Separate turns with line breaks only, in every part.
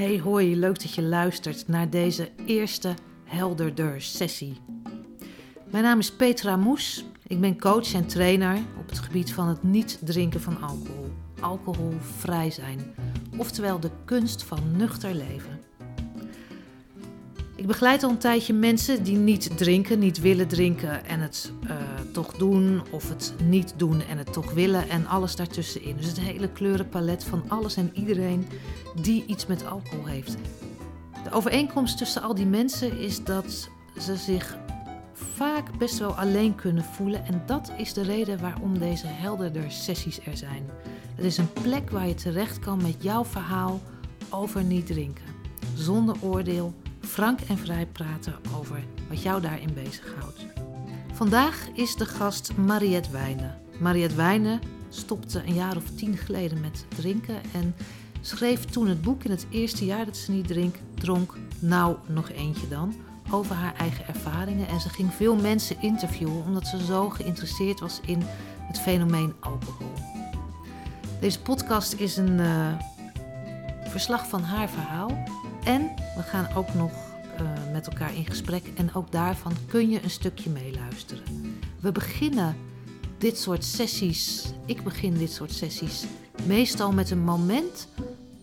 Hey hoi, leuk dat je luistert naar deze eerste helderder sessie. Mijn naam is Petra Moes. Ik ben coach en trainer op het gebied van het niet drinken van alcohol. Alcoholvrij zijn, oftewel de kunst van nuchter leven. Ik begeleid al een tijdje mensen die niet drinken, niet willen drinken en het uh, toch doen, of het niet doen en het toch willen en alles daartussenin. Dus het hele kleurenpalet van alles en iedereen die iets met alcohol heeft. De overeenkomst tussen al die mensen is dat ze zich vaak best wel alleen kunnen voelen en dat is de reden waarom deze helderder sessies er zijn. Het is een plek waar je terecht kan met jouw verhaal over niet drinken, zonder oordeel frank en vrij praten over wat jou daarin bezighoudt. Vandaag is de gast Mariette Wijnen. Mariette Wijnen stopte een jaar of tien geleden met drinken en schreef toen het boek in het eerste jaar dat ze niet drink, dronk, nou nog eentje dan, over haar eigen ervaringen. En ze ging veel mensen interviewen omdat ze zo geïnteresseerd was in het fenomeen alcohol. Deze podcast is een uh, verslag van haar verhaal en we gaan ook nog uh, met elkaar in gesprek en ook daarvan kun je een stukje meeluisteren. We beginnen dit soort sessies, ik begin dit soort sessies meestal met een moment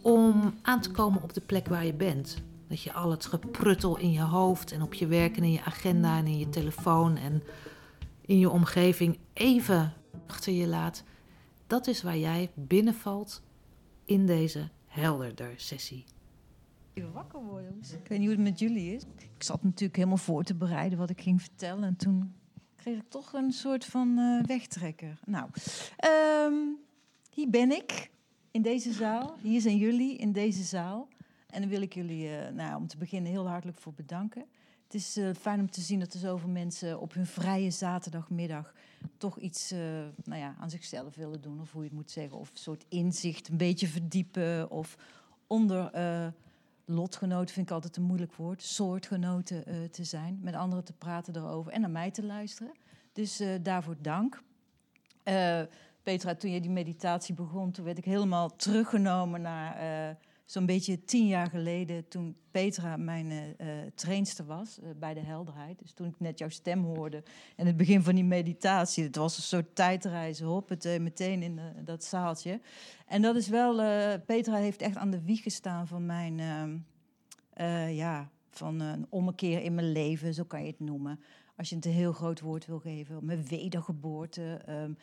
om aan te komen op de plek waar je bent. Dat je al het gepruttel in je hoofd en op je werk en in je agenda en in je telefoon en in je omgeving even achter je laat. Dat is waar jij binnenvalt in deze helderder sessie
even wakker worden. Ik weet niet hoe het met jullie is. Ik zat natuurlijk helemaal voor te bereiden wat ik ging vertellen. En toen kreeg ik toch een soort van uh, wegtrekker. Nou, um, hier ben ik in deze zaal. Hier zijn jullie in deze zaal. En dan wil ik jullie, uh, nou, om te beginnen, heel hartelijk voor bedanken. Het is uh, fijn om te zien dat er zoveel mensen op hun vrije zaterdagmiddag toch iets nou ja, aan zichzelf willen doen. Of hoe je het moet zeggen. Of een soort inzicht een beetje verdiepen. Of onder lotgenoten vind ik altijd een moeilijk woord, soortgenoten uh, te zijn, met anderen te praten erover en naar mij te luisteren. Dus uh, daarvoor dank. Uh, Petra, toen je die meditatie begon, toen werd ik helemaal teruggenomen naar zo'n beetje tien jaar geleden, toen Petra mijn uh, trainster was uh, bij de helderheid. Dus toen ik net jouw stem hoorde en het begin van die meditatie, het was een soort tijdreizen, hop, het meteen in dat zaaltje. En dat is wel, Petra heeft echt aan de wieg gestaan van mijn, ehm, ja, van een ommekeer in mijn leven, zo kan je het noemen. Als je het een heel groot woord wil geven, mijn wedergeboorte. Um,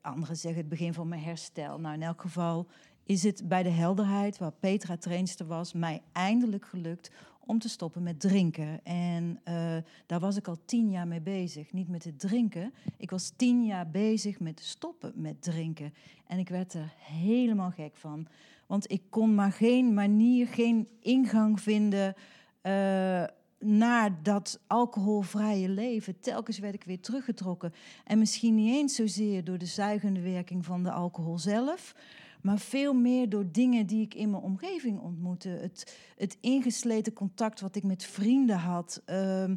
anderen zeggen het begin van mijn herstel. Nou, in elk geval is het bij de helderheid, waar Petra trainster was, mij eindelijk gelukt om te stoppen met drinken. En uh, daar was ik al tien jaar mee bezig. Niet met het drinken. Ik was tien jaar bezig met stoppen met drinken. En ik werd er helemaal gek van. Want ik kon maar geen manier, geen ingang vinden. Uh, naar dat alcoholvrije leven. Telkens werd ik weer teruggetrokken. En misschien niet eens zozeer door de zuigende werking van de alcohol zelf, maar veel meer door dingen die ik in mijn omgeving ontmoette. Het, het ingesleten contact wat ik met vrienden had. Ehm,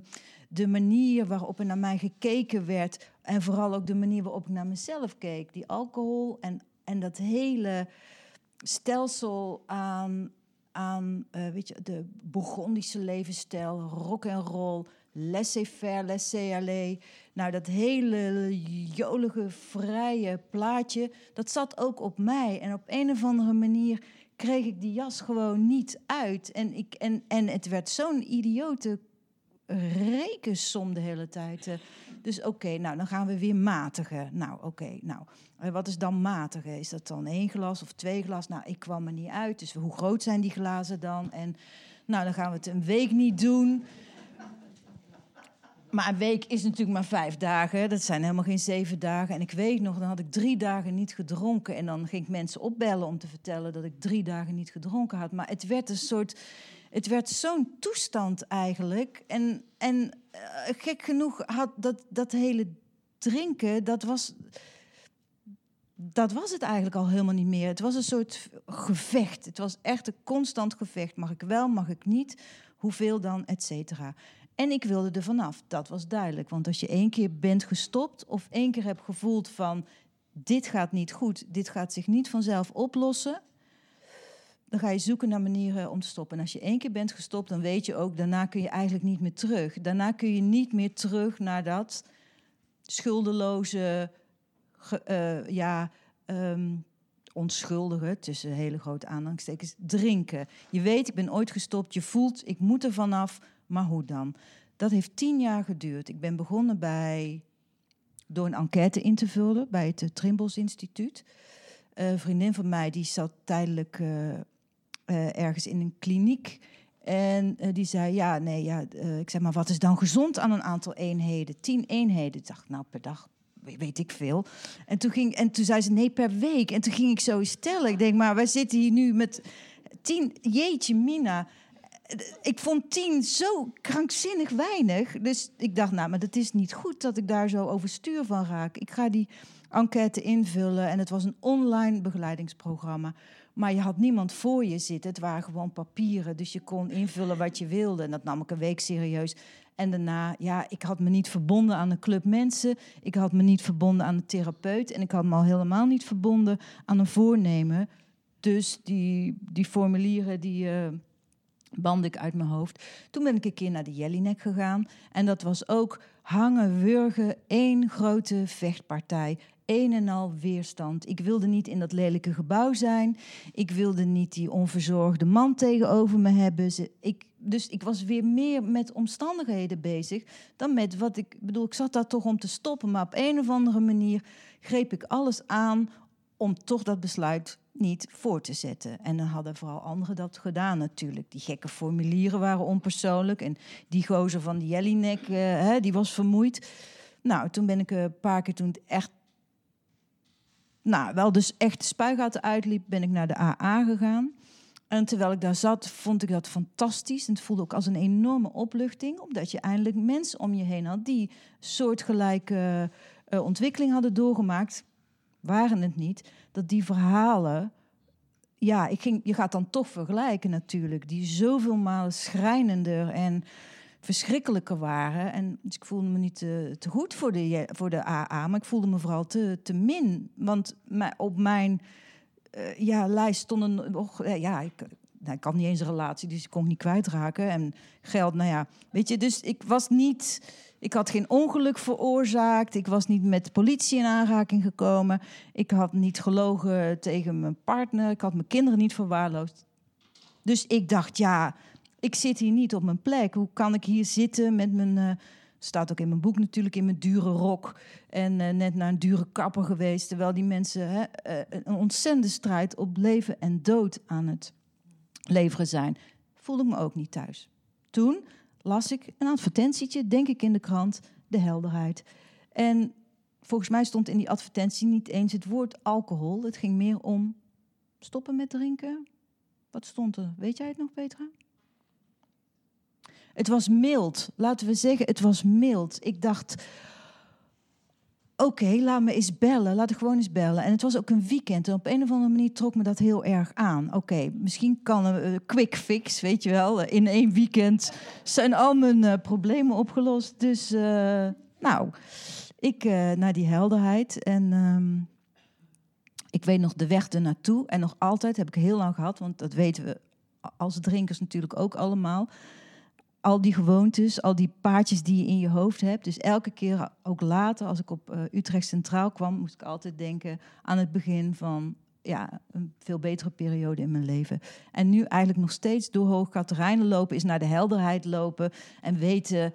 de manier waarop er naar mij gekeken werd. En vooral ook de manier waarop ik naar mezelf keek. Die alcohol en, en dat hele stelsel aan, aan uh, weet je, de Bourgondische levensstijl, rock en roll, laissez-faire, laissez-aller. Nou, dat hele jolige, vrije plaatje, dat zat ook op mij. En op een of andere manier kreeg ik die jas gewoon niet uit. En, ik, en, en het werd zo'n idiote rekensom de hele tijd. Dus oké, nou dan gaan we weer matigen. Nou oké, nou wat is dan matigen? Is dat dan één glas of twee glas? Nou, ik kwam er niet uit. Dus hoe groot zijn die glazen dan? En nou, dan gaan we het een week niet doen. Maar een week is natuurlijk maar vijf dagen. Dat zijn helemaal geen zeven dagen. En ik weet nog, dan had ik drie dagen niet gedronken. En dan ging ik mensen opbellen om te vertellen dat ik drie dagen niet gedronken had. Maar het werd een soort. Het werd zo'n toestand eigenlijk. En, en uh, gek genoeg had dat, dat hele drinken, dat was. Dat was het eigenlijk al helemaal niet meer. Het was een soort gevecht. Het was echt een constant gevecht. Mag ik wel, mag ik niet? Hoeveel dan, et cetera. En ik wilde er vanaf. Dat was duidelijk. Want als je één keer bent gestopt of één keer hebt gevoeld van dit gaat niet goed, dit gaat zich niet vanzelf oplossen, dan ga je zoeken naar manieren om te stoppen. En als je één keer bent gestopt, dan weet je ook, daarna kun je eigenlijk niet meer terug. Daarna kun je niet meer terug naar dat schuldeloze, uh, ja, um, onschuldige, tussen hele grote aanhalingstekens, drinken. Je weet, ik ben ooit gestopt, je voelt, ik moet er vanaf, maar hoe dan? Dat heeft tien jaar geduurd. Ik ben begonnen bij, door een enquête in te vullen bij het Trimbos Instituut. Uh, een vriendin van mij die zat tijdelijk uh, ergens in een kliniek. En die zei, ja, nee, ja, ik zeg maar, wat is dan gezond aan een aantal eenheden? Tien eenheden. Ik dacht, nou, per dag, weet ik veel. En toen, ging, en toen zei ze, nee, per week. En toen ging ik zo stellen. Ik denk, maar wij zitten hier nu met tien, jeetje mina. Ik vond tien zo krankzinnig weinig. Dus ik dacht, nou, maar dat is niet goed dat ik daar zo overstuur van raak. Ik ga die enquête invullen. En het was een online begeleidingsprogramma. Maar je had niemand voor je zitten. Het waren gewoon papieren. Dus je kon invullen wat je wilde. En dat nam ik een week serieus. En daarna, ja, ik had me niet verbonden aan een club mensen. Ik had me niet verbonden aan een therapeut. En ik had me al helemaal niet verbonden aan een voornemen. Dus die, die formulieren, die uh, band ik uit mijn hoofd. Toen ben ik een keer naar de Jellinek gegaan. En dat was ook hangen, wurgen, één grote vechtpartij een en al weerstand. Ik wilde niet in dat lelijke gebouw zijn. Ik wilde niet die onverzorgde man tegenover me hebben. Ik, dus ik was weer meer met omstandigheden bezig dan met wat ik bedoel. Ik zat daar toch om te stoppen, maar op een of andere manier greep ik alles aan om toch dat besluit niet voor te zetten. En dan hadden vooral anderen dat gedaan natuurlijk. Die gekke formulieren waren onpersoonlijk. En die gozer van die Jellinek, hè, die was vermoeid. Nou, toen ben ik een paar keer toen echt nou, wel dus echt de spuigaten uitliep, ben ik naar de AA gegaan. En terwijl ik daar zat, vond ik dat fantastisch. En het voelde ook als een enorme opluchting, omdat je eindelijk mensen om je heen had die soortgelijke uh, ontwikkeling hadden doorgemaakt. Waren het niet dat die verhalen, ja, ik ging, je gaat dan toch vergelijken natuurlijk, die zoveel malen schrijnender en verschrikkelijker waren. En dus ik voelde me niet te, te, goed voor de, voor de AA, maar ik voelde me vooral te, te min. Want op mijn uh, ja, lijst stonden nog, uh, ja, ik, nou, had niet eens een relatie, dus ik kon niet kwijtraken. En geld, nou ja, weet je, dus ik was niet, ik had geen ongeluk veroorzaakt. Ik was niet met de politie in aanraking gekomen. Ik had niet gelogen tegen mijn partner. Ik had mijn kinderen niet verwaarloosd. Dus ik dacht, ja, ik zit hier niet op mijn plek. Hoe kan ik hier zitten met mijn. Uh, staat ook in mijn boek natuurlijk, in mijn dure rok. En uh, net naar een dure kapper geweest. Terwijl die mensen hè, uh, een ontzettende strijd op leven en dood aan het leveren zijn. Voelde ik me ook niet thuis. Toen las ik een advertentietje, denk ik in de krant, de helderheid. En volgens mij stond in die advertentie niet eens het woord alcohol. Het ging meer om stoppen met drinken. Wat stond er? Weet jij het nog, Petra? Het was mild. Laten we zeggen, het was mild. Ik dacht, oké, laat me eens bellen. Laat ik gewoon eens bellen. En het was ook een weekend. En op een of andere manier trok me dat heel erg aan. Oké, misschien kan een uh, quick fix, weet je wel. In één weekend zijn al mijn uh, problemen opgelost. Dus, nou, ik naar die helderheid. En um, ik weet nog de weg ernaartoe. En nog altijd, heb ik heel lang gehad. Want dat weten we als drinkers natuurlijk ook allemaal al die gewoontes, al die paadjes die je in je hoofd hebt. Dus elke keer, ook later, als ik op uh, Utrecht Centraal kwam, moest ik altijd denken aan het begin van ja, een veel betere periode in mijn leven. En nu eigenlijk nog steeds door Hoog Katerijnen lopen, is naar de helderheid lopen en weten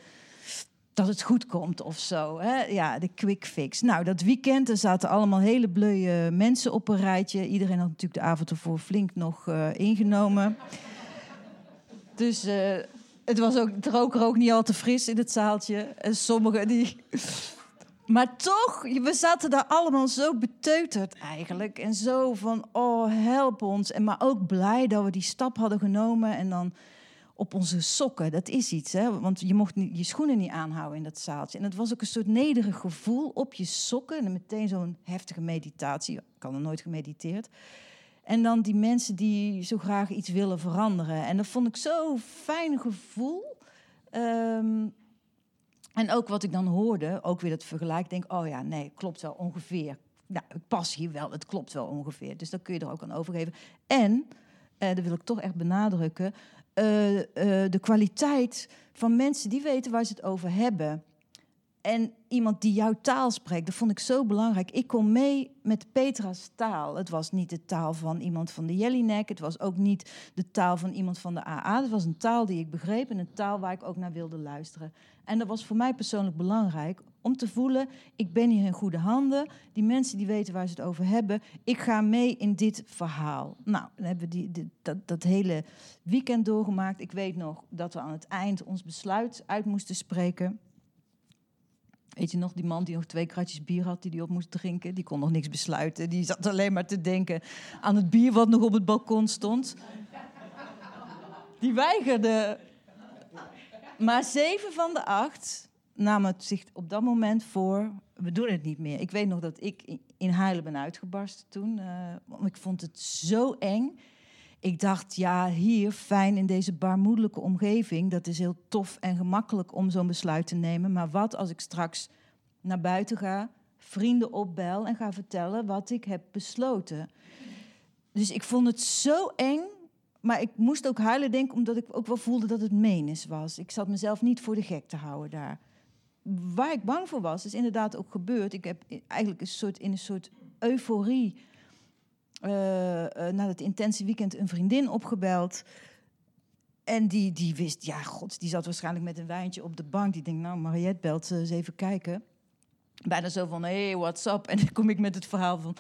dat het goed komt of zo. Hè? Ja, de quick fix. Nou, dat weekend, er zaten allemaal hele bleuwe mensen op een rijtje. Iedereen had natuurlijk de avond ervoor flink nog uh, ingenomen. Dus uh, het was ook, het rook er ook niet al te fris in het zaaltje. En sommigen die... Maar toch, we zaten daar allemaal zo beteuterd eigenlijk. En zo van, oh, help ons. En maar ook blij dat we die stap hadden genomen. En dan op onze sokken, dat is iets. Hè? Want je mocht niet, je schoenen niet aanhouden in dat zaaltje. En het was ook een soort nederig gevoel op je sokken. En meteen zo'n heftige meditatie. Ik had er nooit gemediteerd. En dan die mensen die zo graag iets willen veranderen. En dat vond ik zo'n fijn gevoel. Ehm, en ook wat ik dan hoorde, ook weer dat vergelijk, denk, oh ja, nee, klopt wel ongeveer. Nou, ik pas hier wel, het klopt wel ongeveer. Dus dan kun je er ook aan overgeven. En uh, dat wil ik toch echt benadrukken, de kwaliteit van mensen die weten waar ze het over hebben. En iemand die jouw taal spreekt, dat vond ik zo belangrijk. Ik kom mee met Petra's taal. Het was niet de taal van iemand van de Jellinek. Het was ook niet de taal van iemand van de AA. Het was een taal die ik begreep en een taal waar ik ook naar wilde luisteren. En dat was voor mij persoonlijk belangrijk om te voelen, ik ben hier in goede handen. Die mensen die weten waar ze het over hebben. Ik ga mee in dit verhaal. Nou, dan hebben we die, dat, dat hele weekend doorgemaakt. Ik weet nog dat we aan het eind ons besluit uit moesten spreken. Weet je nog, die man die nog twee kratjes bier had die die op moest drinken, die kon nog niks besluiten. Die zat alleen maar te denken aan het bier wat nog op het balkon stond. Die weigerde. Maar zeven van de acht namen het zich op dat moment voor, we doen het niet meer. Ik weet nog dat ik in huilen ben uitgebarsten toen. Uh, ik vond het zo eng. Ik dacht, ja, hier, fijn in deze baarmoedelijke omgeving. Dat is heel tof en gemakkelijk om zo'n besluit te nemen. Maar wat als ik straks naar buiten ga, vrienden opbel en ga vertellen wat ik heb besloten? Dus ik vond het zo eng. Maar ik moest ook huilen, denk omdat ik ook wel voelde dat het menis was. Ik zat mezelf niet voor de gek te houden daar. Waar ik bang voor was, is inderdaad ook gebeurd. Ik heb eigenlijk een soort, in een soort euforie uh, na het intense weekend een vriendin opgebeld. En die, die wist, ja, god, die zat waarschijnlijk met een wijntje op de bank. Die denkt, nou, Mariette belt ze eens even kijken. Bijna zo van, hey, what's? En dan kom ik met het verhaal van,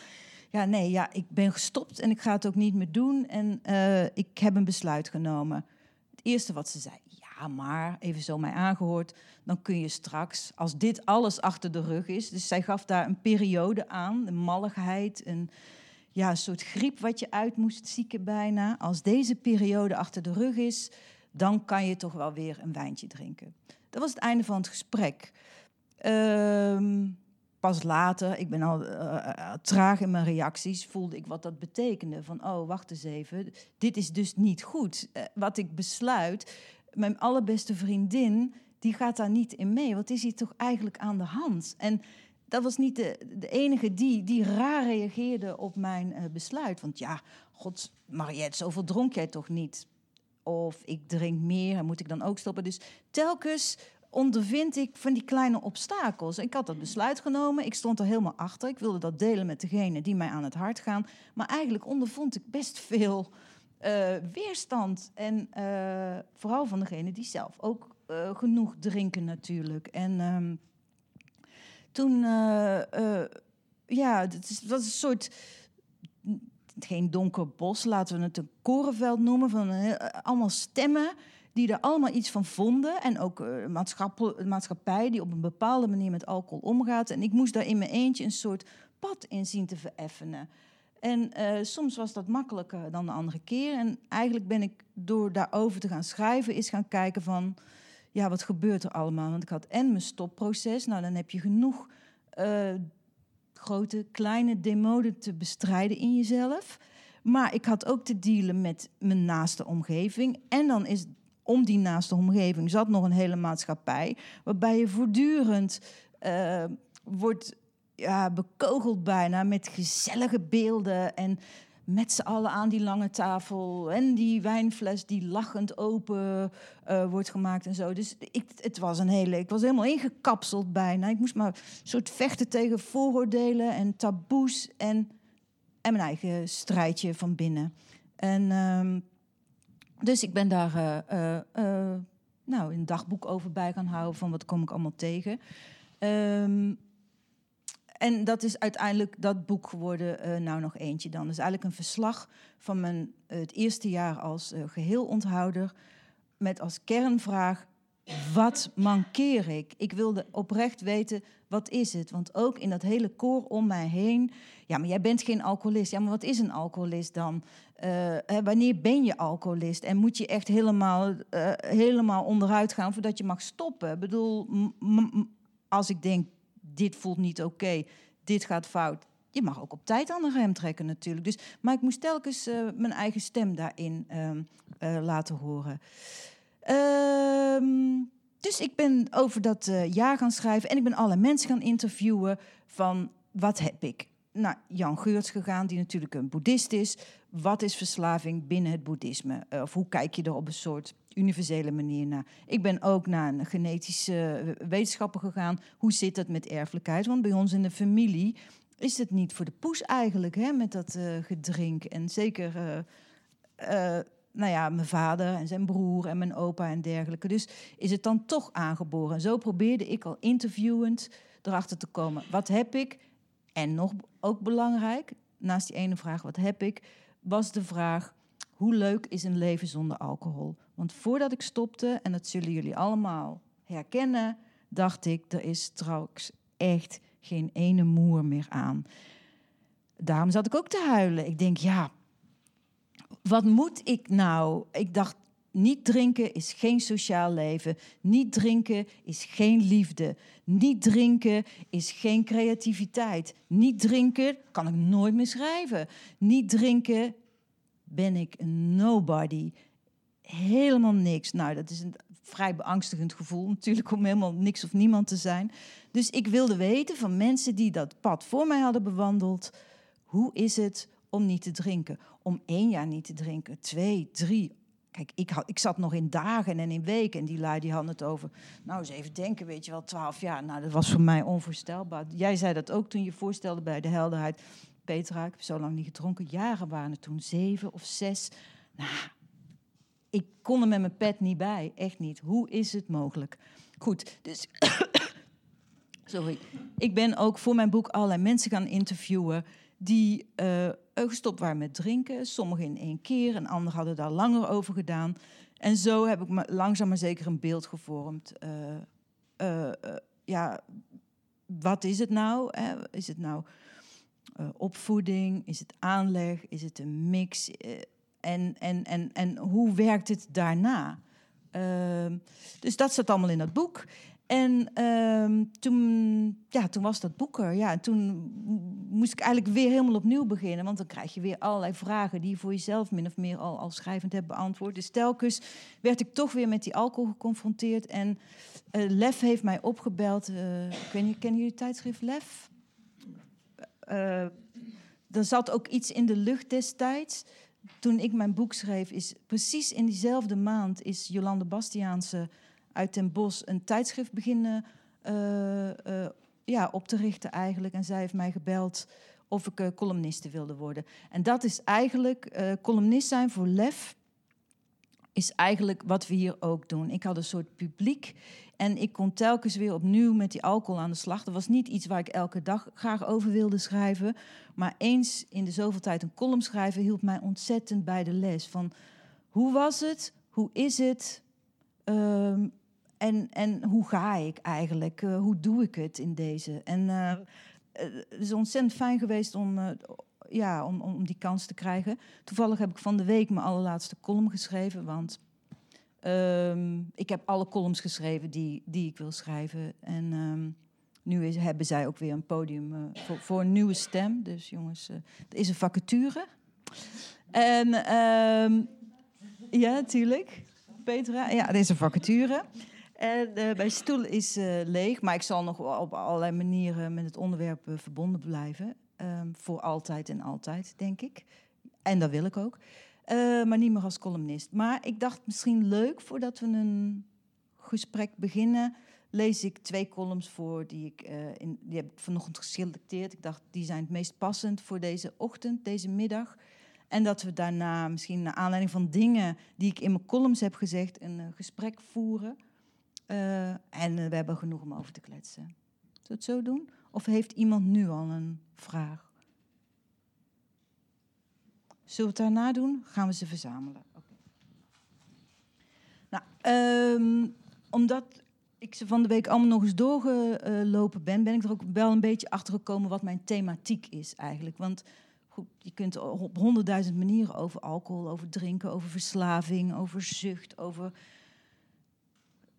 ja, nee, ja, ik ben gestopt en ik ga het ook niet meer doen. En uh, ik heb een besluit genomen. Het eerste wat ze zei, ja, maar, even zo mij aangehoord, dan kun je straks, als dit alles achter de rug is... Dus zij gaf daar een periode aan, een malligheid, een ja, een soort griep wat je uit moest zieken bijna. Als deze periode achter de rug is, dan kan je toch wel weer een wijntje drinken. Dat was het einde van het gesprek. Ehm, pas later, ik ben al uh, traag in mijn reacties, voelde ik wat dat betekende. Van, oh, wacht eens even, dit is dus niet goed. wat ik besluit, mijn allerbeste vriendin, die gaat daar niet in mee. Wat is hier toch eigenlijk aan de hand? En dat was niet de, de enige die, die raar reageerde op mijn uh, besluit. Want ja, god, Mariette, zoveel dronk jij toch niet? Of ik drink meer, moet ik dan ook stoppen? Dus telkens ondervind ik van die kleine obstakels. Ik had dat besluit genomen, ik stond er helemaal achter. Ik wilde dat delen met degene die mij aan het hart gaan. Maar eigenlijk ondervond ik best veel uh, weerstand. En uh, vooral van degene die zelf ook genoeg drinken natuurlijk. En... Um, toen, uh, ja, dat is, dat is een soort, geen donker bos, laten we het een korenveld noemen, van uh, allemaal stemmen die er allemaal iets van vonden. En ook uh, maatschappij die op een bepaalde manier met alcohol omgaat. En ik moest daar in mijn eentje een soort pad in zien te vereffenen. En soms was dat makkelijker dan de andere keer. En eigenlijk ben ik door daarover te gaan schrijven, is gaan kijken van ja, wat gebeurt er allemaal? Want ik had en mijn stopproces. Nou, dan heb je genoeg uh, grote, kleine demoden te bestrijden in jezelf. Maar ik had ook te dealen met mijn naaste omgeving. En dan is om die naaste omgeving zat nog een hele maatschappij. Waarbij je voortdurend uh, wordt ja, bekogeld bijna met gezellige beelden. En met z'n allen aan die lange tafel. En die wijnfles die lachend open uh, wordt gemaakt en zo. Dus ik, het was een hele. Ik was helemaal ingekapseld bijna. Ik moest maar een soort vechten tegen vooroordelen en taboes. En, en mijn eigen strijdje van binnen. En um, dus ik ben daar uh, uh, nou, een dagboek over bij gaan houden. Van wat kom ik allemaal tegen. Um, en dat is uiteindelijk dat boek geworden, uh, nou nog eentje dan. Is eigenlijk een verslag van mijn, het eerste jaar als uh, geheel onthouder. Met als kernvraag, wat mankeer ik? Ik wilde oprecht weten, wat is het? Want ook in dat hele koor om mij heen... Ja, maar jij bent geen alcoholist. Ja, maar wat is een alcoholist dan? Wanneer ben je alcoholist? En moet je echt helemaal, helemaal onderuit gaan voordat je mag stoppen? Ik bedoel, als ik denk, dit voelt niet oké, dit gaat fout. Je mag ook op tijd aan de rem trekken natuurlijk. Dus, maar ik moest telkens uh, mijn eigen stem daarin uh, uh, laten horen. Ehm, dus ik ben over dat uh, jaar gaan schrijven en ik ben alle mensen gaan interviewen van wat heb ik? naar Jan Geurts gegaan, die natuurlijk een boeddhist is. Wat is verslaving binnen het boeddhisme? Eh, of hoe kijk je er op een soort universele manier naar? Ik ben ook naar een genetische wetenschapper gegaan. Hoe zit dat met erfelijkheid? Want bij ons in de familie is het niet voor de poes eigenlijk, hè, met dat uh, gedrink. En zeker, uh, nou ja, mijn vader en zijn broer en mijn opa en dergelijke. Dus is het dan toch aangeboren. En zo probeerde ik al interviewend erachter te komen. Wat heb ik? En nog ook belangrijk, naast die ene vraag, wat heb ik? Was de vraag, hoe leuk is een leven zonder alcohol? Want voordat ik stopte, en dat zullen jullie allemaal herkennen, dacht ik, er is straks echt geen ene moer meer aan. Daarom zat ik ook te huilen. Ik denk, ja, wat moet ik nou? Ik dacht, niet drinken is geen sociaal leven. Niet drinken is geen liefde. Niet drinken is geen creativiteit. Niet drinken kan ik nooit meer schrijven. Niet drinken ben ik een nobody. Helemaal niks. Nou, dat is een vrij beangstigend gevoel natuurlijk om helemaal niks of niemand te zijn. Dus ik wilde weten van mensen die dat pad voor mij hadden bewandeld, hoe is het om niet te drinken? Om één jaar niet te drinken, twee, drie. Kijk, ik, ik zat nog in dagen en in weken en die lui die hadden het over, nou eens even denken, weet je wel, twaalf jaar. Nou, dat was voor mij onvoorstelbaar. Jij zei dat ook toen je voorstelde bij de helderheid. Petra, ik heb zo lang niet gedronken. Jaren waren het toen, zeven of zes. Nou, ik kon er met mijn pet niet bij, echt niet. Hoe is het mogelijk? Goed, dus. Sorry. Ik ben ook voor mijn boek allerlei mensen gaan interviewen die uh, gestopt waren met drinken. Sommigen in één keer, en anderen hadden daar langer over gedaan. En zo heb ik langzaam maar zeker een beeld gevormd. Uh, uh, ja, wat is het nou? Hè? Is het nou opvoeding? Is het aanleg? Is het een mix? En, en, en, en hoe werkt het daarna? Uh, dus dat zat allemaal in dat boek. En uh, toen, ja, toen was dat boek er. Ja, toen moest ik eigenlijk weer helemaal opnieuw beginnen. Want dan krijg je weer allerlei vragen die je voor jezelf min of meer al, al schrijvend hebt beantwoord. Dus telkens werd ik toch weer met die alcohol geconfronteerd. En uh, Lef heeft mij opgebeld. Ik weet niet, kennen jullie tijdschrift Lef? Uh, er zat ook iets in de lucht destijds toen ik mijn boek schreef, is precies in diezelfde maand is Jolande Bastiaanse uit Den Bosch een tijdschrift beginnen uh, uh, ja, op te richten eigenlijk. En zij heeft mij gebeld of ik uh, columniste wilde worden. En dat is eigenlijk, columnist zijn voor Lef, is eigenlijk wat we hier ook doen. Ik had een soort publiek en ik kon telkens weer opnieuw met die alcohol aan de slag. Dat was niet iets waar ik elke dag graag over wilde schrijven. Maar eens in de zoveel tijd een column schrijven hielp mij ontzettend bij de les. Van hoe was het? Hoe is het? Uh, en, en hoe ga ik eigenlijk? Uh, hoe doe ik het in deze? En uh, het is ontzettend fijn geweest om, ja, om, om die kans te krijgen. Toevallig heb ik van de week mijn allerlaatste column geschreven. Want um, ik heb alle columns geschreven die, die ik wil schrijven. En um, nu is, hebben zij ook weer een podium uh, voor, een nieuwe stem. Dus jongens, uh, er is een vacature. En um, ja, natuurlijk. Petra, ja, er is een vacature. En uh, mijn stoel is leeg, maar ik zal nog op allerlei manieren met het onderwerp verbonden blijven. Voor altijd en altijd, denk ik. En dat wil ik ook. Uh, maar niet meer als columnist. Maar ik dacht misschien leuk, voordat we een gesprek beginnen, lees ik twee columns voor die ik uh, in, die heb ik vanochtend geselecteerd. Ik dacht, die zijn het meest passend voor deze ochtend, deze middag. En dat we daarna misschien naar aanleiding van dingen die ik in mijn columns heb gezegd, een uh, gesprek voeren. en we hebben genoeg om over te kletsen. Zullen we het zo doen? Of heeft iemand nu al een vraag? Zullen we het daarna doen? Gaan we ze verzamelen. Nou, um, omdat ik ze van de week allemaal nog eens doorgelopen ben, ben ik er ook wel een beetje achter gekomen wat mijn thematiek is eigenlijk. Want goed, je kunt op honderdduizend manieren over alcohol, over drinken, over verslaving, over zucht, over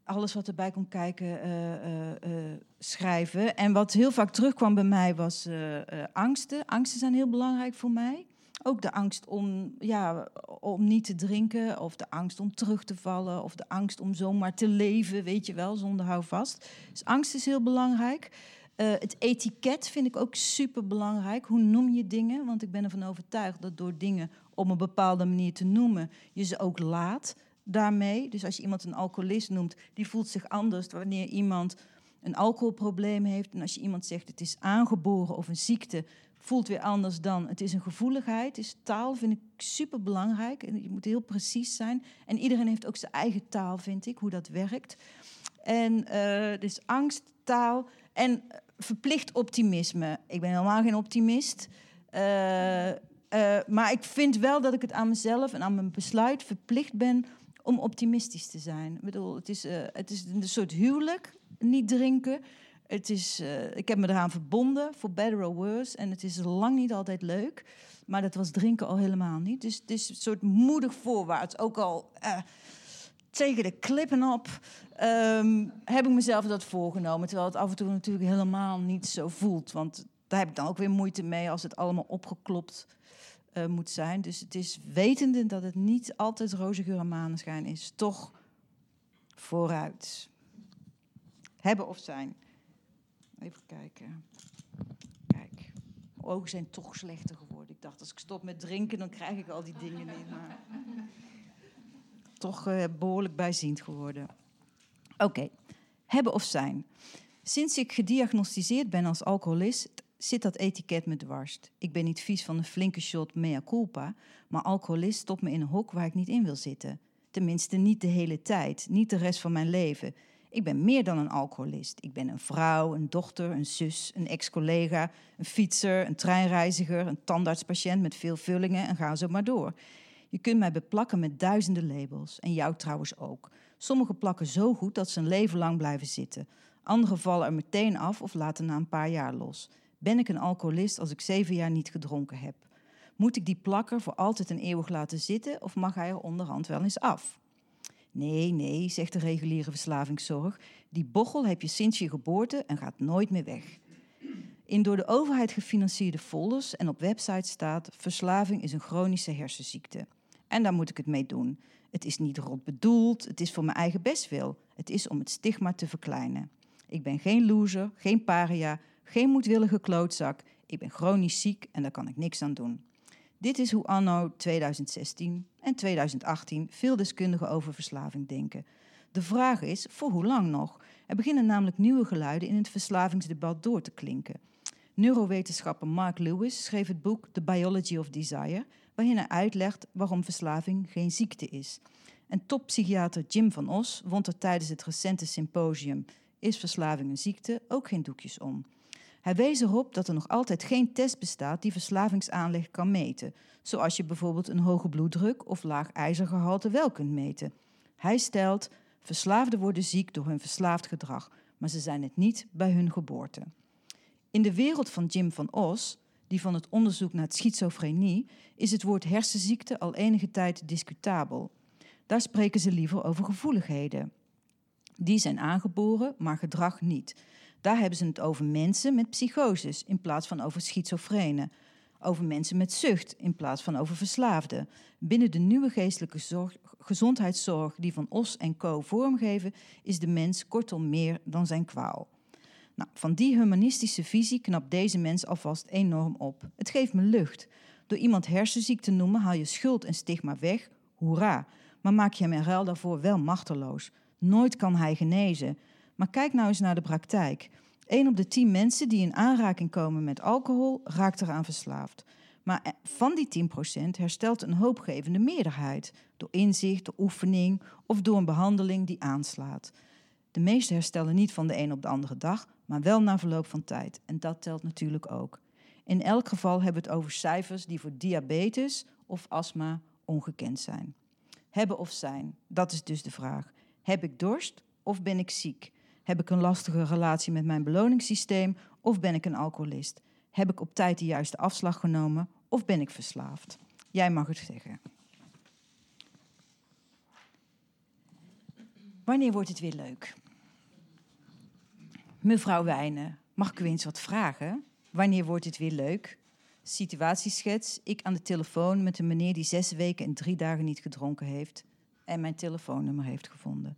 alles wat erbij komt kijken, uh, uh, uh, schrijven. En wat heel vaak terugkwam bij mij was angsten. Angsten zijn heel belangrijk voor mij. Ook de angst om, ja, om niet te drinken, of de angst om terug te vallen, of de angst om zomaar te leven, weet je wel, zonder houvast. Dus angst is heel belangrijk. Uh, het etiket vind ik ook super belangrijk. Hoe noem je dingen? Want ik ben ervan overtuigd dat door dingen op een bepaalde manier te noemen, je ze ook laat daarmee. Dus als je iemand een alcoholist noemt, die voelt zich anders wanneer iemand een alcoholprobleem heeft. En als je iemand zegt het is aangeboren of een ziekte, voelt weer anders dan het is een gevoeligheid. Dus taal vind ik super belangrijk. Je moet heel precies zijn. En iedereen heeft ook zijn eigen taal, vind ik, hoe dat werkt. En uh, dus angst, taal en verplicht optimisme. Ik ben helemaal geen optimist. Uh, maar ik vind wel dat ik het aan mezelf en aan mijn besluit verplicht ben om optimistisch te zijn. Ik bedoel, het is, het is een soort huwelijk, niet drinken. Het is, uh, ik heb me eraan verbonden, for better or worse. En het is lang niet altijd leuk. Maar dat was drinken al helemaal niet. Dus het is een soort moedig voorwaarts. Ook al uh, tegen de klippen op um, heb ik mezelf dat voorgenomen. Terwijl het af en toe natuurlijk helemaal niet zo voelt. Want daar heb ik dan ook weer moeite mee als het allemaal opgeklopt uh, moet zijn. Dus het is wetende dat het niet altijd roze geur en maneschijn is. Toch vooruit. Hebben of zijn. Even kijken. Kijk, ogen zijn toch slechter geworden. Ik dacht, als ik stop met drinken, dan krijg ik al die dingen niet. Maar toch uh, behoorlijk bijziend geworden. Oké, hebben of zijn. Sinds ik gediagnosticeerd ben als alcoholist, zit dat etiket me dwars. Ik ben niet vies van een flinke shot mea culpa, maar alcoholist stopt me in een hok waar ik niet in wil zitten. Tenminste, niet de hele tijd, niet de rest van mijn leven. Ik ben meer dan een alcoholist. Ik ben een vrouw, een dochter, een zus, een ex-collega, een fietser, een treinreiziger, een tandartspatiënt met veel vullingen en ga zo maar door. Je kunt mij beplakken met duizenden labels en jou trouwens ook. Sommige plakken zo goed dat ze een leven lang blijven zitten. Andere vallen er meteen af of laten na een paar jaar los. Ben ik een alcoholist als ik zeven jaar niet gedronken heb? Moet ik die plakker voor altijd en eeuwig laten zitten of mag hij er onderhand wel eens af? Nee, nee, zegt de reguliere verslavingszorg. Die bochel heb je sinds je geboorte en gaat nooit meer weg. In door de overheid gefinancierde folders en op websites staat: verslaving is een chronische hersenziekte. En daar moet ik het mee doen. Het is niet rot bedoeld, het is voor mijn eigen bestwil. Het is om het stigma te verkleinen. Ik ben geen loser, geen paria, geen moedwillige klootzak. Ik ben chronisch ziek en daar kan ik niks aan doen. Dit is hoe anno 2016 en 2018 veel deskundigen over verslaving denken. De vraag is, voor hoe lang nog? Er beginnen namelijk nieuwe geluiden in het verslavingsdebat door te klinken. Neurowetenschapper Mark Lewis schreef het boek The Biology of Desire, waarin hij uitlegt waarom verslaving geen ziekte is. En toppsychiater Jim van Os wond er tijdens het recente symposium Is verslaving een ziekte ook geen doekjes om. Hij wees erop dat er nog altijd geen test bestaat die verslavingsaanleg kan meten, zoals je bijvoorbeeld een hoge bloeddruk of laag ijzergehalte wel kunt meten. Hij stelt: verslaafden worden ziek door hun verslaafd gedrag, maar ze zijn het niet bij hun geboorte. In de wereld van Jim van Os, die van het onderzoek naar schizofrenie, is het woord hersenziekte al enige tijd discutabel. Daar spreken ze liever over gevoeligheden. Die zijn aangeboren, maar gedrag niet. Daar hebben ze het over mensen met psychoses in plaats van over schizofrenen. Over mensen met zucht in plaats van over verslaafden. Binnen de nieuwe geestelijke zorg, gezondheidszorg die Van Os en Co. vormgeven, is de mens kortom meer dan zijn kwaal. Nou, van die humanistische visie knapt deze mens alvast enorm op. Het geeft me lucht. Door iemand hersenziek te noemen haal je schuld en stigma weg. Hoera. Maar maak je hem in ruil daarvoor wel machteloos. Nooit kan hij genezen. Maar kijk nou eens naar de praktijk. 1 op de 10 mensen die in aanraking komen met alcohol raakt eraan verslaafd. Maar eh, van die 10% herstelt een hoopgevende meerderheid door inzicht, door oefening of door een behandeling die aanslaat. De meeste herstellen niet van de een op de andere dag, maar wel na verloop van tijd. En dat telt natuurlijk ook. In elk geval hebben we het over cijfers die voor diabetes of astma ongekend zijn. Hebben of zijn, dat is dus de vraag. Heb ik dorst of ben ik ziek? Heb ik een lastige relatie met mijn beloningssysteem of ben ik een alcoholist? Heb ik op tijd de juiste afslag genomen of ben ik verslaafd? Jij mag het zeggen. Wanneer wordt het weer leuk? Mevrouw Wijnen, mag ik u eens wat vragen? Wanneer wordt het weer leuk? Situatieschets, ik aan de telefoon met een meneer die zes weken en drie dagen niet gedronken heeft en mijn telefoonnummer heeft gevonden.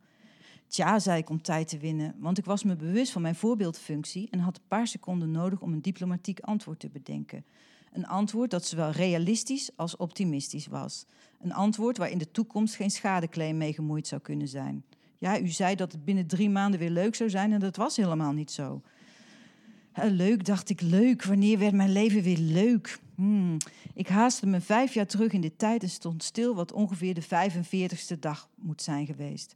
Tja, zei ik om tijd te winnen, want ik was me bewust van mijn voorbeeldfunctie en had een paar seconden nodig om een diplomatiek antwoord te bedenken. Een antwoord dat zowel realistisch als optimistisch was. Een antwoord waar in de toekomst geen schadeclaim mee gemoeid zou kunnen zijn. Ja, u zei dat het binnen drie maanden weer leuk zou zijn en dat was helemaal niet zo. leuk, dacht ik, leuk. Wanneer werd mijn leven weer leuk? Hmm. Ik haastte me vijf jaar terug in de tijd en stond stil wat ongeveer de 45ste dag moet zijn geweest.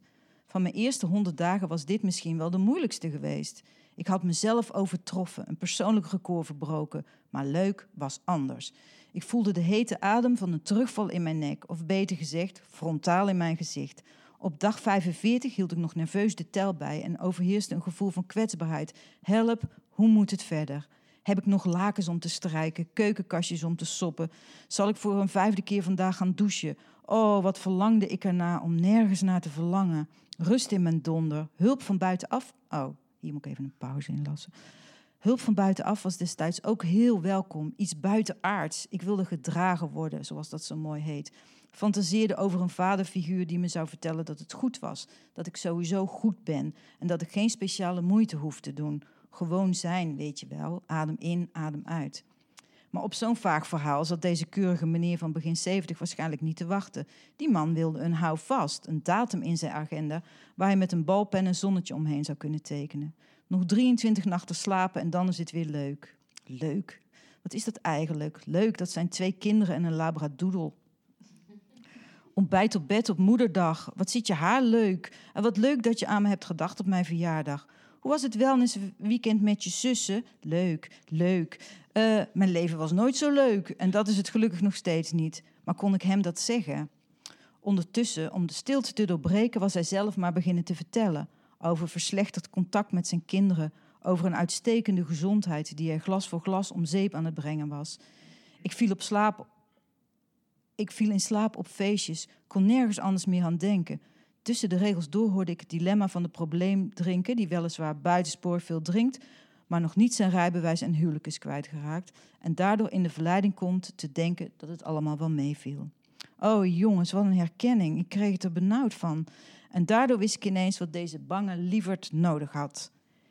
Van mijn eerste honderd dagen was dit misschien wel de moeilijkste geweest. Ik had mezelf overtroffen, een persoonlijk record verbroken, maar leuk was anders. Ik voelde de hete adem van een terugval in mijn nek, of beter gezegd, frontaal in mijn gezicht. Op dag 45 hield ik nog nerveus de tel bij en overheerste een gevoel van kwetsbaarheid. Help, hoe moet het verder? Heb ik nog lakens om te strijken, keukenkastjes om te soppen? Zal ik voor een vijfde keer vandaag gaan douchen? Oh, wat verlangde ik erna om nergens naar te verlangen. Rust in mijn donder, hulp van buitenaf. Oh, hier moet ik even een pauze inlassen. Hulp van buitenaf was destijds ook heel welkom. Iets buitenaards. Ik wilde gedragen worden, zoals dat zo mooi heet. Fantaseerde over een vaderfiguur die me zou vertellen dat het goed was. Dat ik sowieso goed ben. En dat ik geen speciale moeite hoef te doen. Gewoon zijn, weet je wel. Adem in, adem uit. Maar op zo'n vaag verhaal zat deze keurige meneer van begin 70 waarschijnlijk niet te wachten. Die man wilde een houvast, een datum in zijn agenda, waar hij met een balpen een zonnetje omheen zou kunnen tekenen. Nog 23 nachten slapen en dan is het weer leuk. Leuk. Wat is dat eigenlijk? Leuk, dat zijn twee kinderen en een labradoodle. Ontbijt op bed op moederdag. Wat ziet je haar leuk. En wat leuk dat je aan me hebt gedacht op mijn verjaardag. Was het wellnessweekend met je zussen? Leuk, leuk. Uh, mijn leven was nooit zo leuk en dat is het gelukkig nog steeds niet. Maar kon ik hem dat zeggen? Ondertussen, om de stilte te doorbreken, was hij zelf maar beginnen te vertellen over verslechterd contact met zijn kinderen, over een uitstekende gezondheid die hij glas voor glas om zeep aan het brengen was. Ik viel, op slaap, ik viel in slaap op feestjes, kon nergens anders meer aan denken. Tussen de regels door hoorde ik het dilemma van de probleemdrinker, die weliswaar buitenspoor veel drinkt, maar nog niet zijn rijbewijs en huwelijk is kwijtgeraakt en daardoor in de verleiding komt te denken dat het allemaal wel meeviel. Oh jongens, wat een herkenning. Ik kreeg het er benauwd van. En daardoor wist ik ineens wat deze bange lieverd nodig had.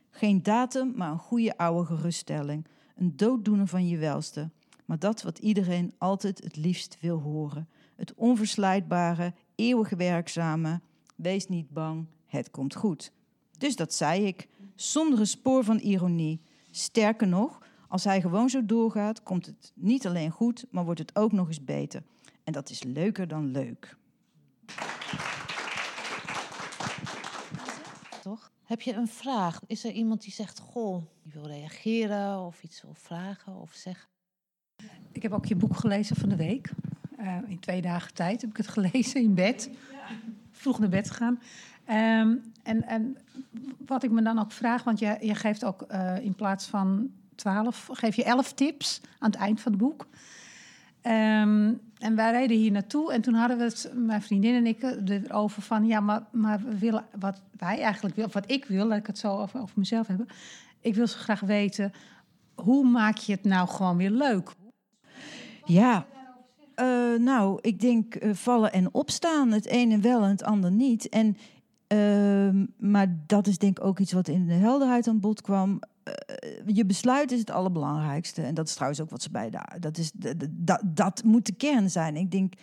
Geen datum, maar een goede oude geruststelling. Een dooddoener van je welste. Maar dat wat iedereen altijd het liefst wil horen. Het onverslijtbare, eeuwige werkzame. Wees niet bang, het komt goed. Dus dat zei ik, zonder een spoor van ironie. Sterker nog, als hij gewoon zo doorgaat, komt het niet alleen goed, maar wordt het ook nog eens beter. En dat is leuker dan leuk.
Toch? Heb je een vraag? Is er iemand die zegt, goh, die wil reageren of iets wil vragen of zeggen?
Ik heb ook je boek gelezen van de week. Uh, in twee dagen tijd heb ik het gelezen in bed. Vroeg naar bed gegaan. Um, en, en wat ik me dan ook vraag, want je, je geeft ook uh, in plaats van twaalf, geef je elf tips aan het eind van het boek. Um, en wij reden hier naartoe en toen hadden we het, mijn vriendin en ik, erover van, ja, maar, maar we willen, wat wij eigenlijk willen, wat ik wil, laat ik het zo over, over mezelf hebben. Ik wil zo graag weten, hoe maak je het nou gewoon weer leuk?
Ja, uh, nou, ik denk uh, vallen en opstaan. Het ene wel en het ander niet. En Ehm, maar dat is denk ik ook iets wat in de helderheid aan bod kwam. Uh, je besluit is het allerbelangrijkste. En dat is trouwens ook wat ze bij daar. Dat, is, dat, dat moet de kern zijn. Ik denk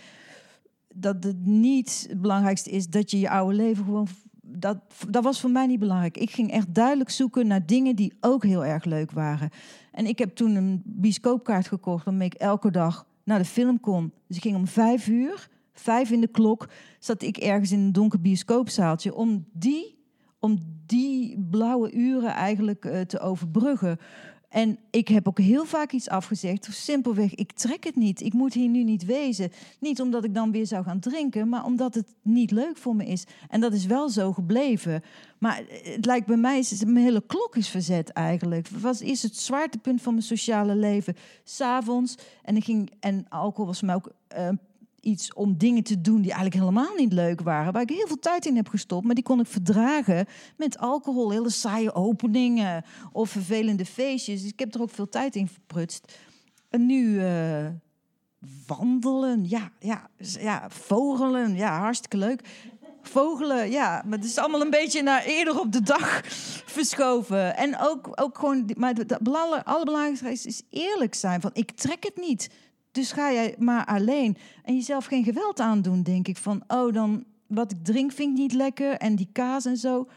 dat het niet het belangrijkste is dat je je oude leven gewoon. Dat, dat was voor mij niet belangrijk. Ik ging echt duidelijk zoeken naar dingen die ook heel erg leuk waren. En ik heb toen een bioscoopkaart gekocht waarmee ik elke dag naar de film kon. Dus ik ging om vijf uur vijf in de klok, zat ik ergens in een donker bioscoopzaaltje om die, om die blauwe uren eigenlijk uh, te overbruggen. En ik heb ook heel vaak iets afgezegd. Simpelweg, ik trek het niet. Ik moet hier nu niet wezen. Niet omdat ik dan weer zou gaan drinken, maar omdat het niet leuk voor me is. En dat is wel zo gebleven. Maar het lijkt bij mij, mijn hele klok is verzet eigenlijk. Wat is het zwaartepunt van mijn sociale leven? S'avonds. En, ik ging, en alcohol was mij ook uh, iets om dingen te doen die eigenlijk helemaal niet leuk waren. Waar ik heel veel tijd in heb gestopt. Maar die kon ik verdragen met alcohol. Hele saaie openingen of vervelende feestjes. Dus ik heb er ook veel tijd in verprutst. En nu uh, wandelen. Ja, ja, ja, vogelen. Ja, hartstikke leuk. vogelen, ja. Maar het is allemaal een beetje naar eerder op de dag verschoven. En ook, ook gewoon, maar het allerbelangrijkste is eerlijk zijn. Van, ik trek het niet. Dus ga jij maar alleen. En jezelf geen geweld aandoen, denk ik. Van, oh, dan wat ik drink vind ik niet lekker. En die kaas en zo.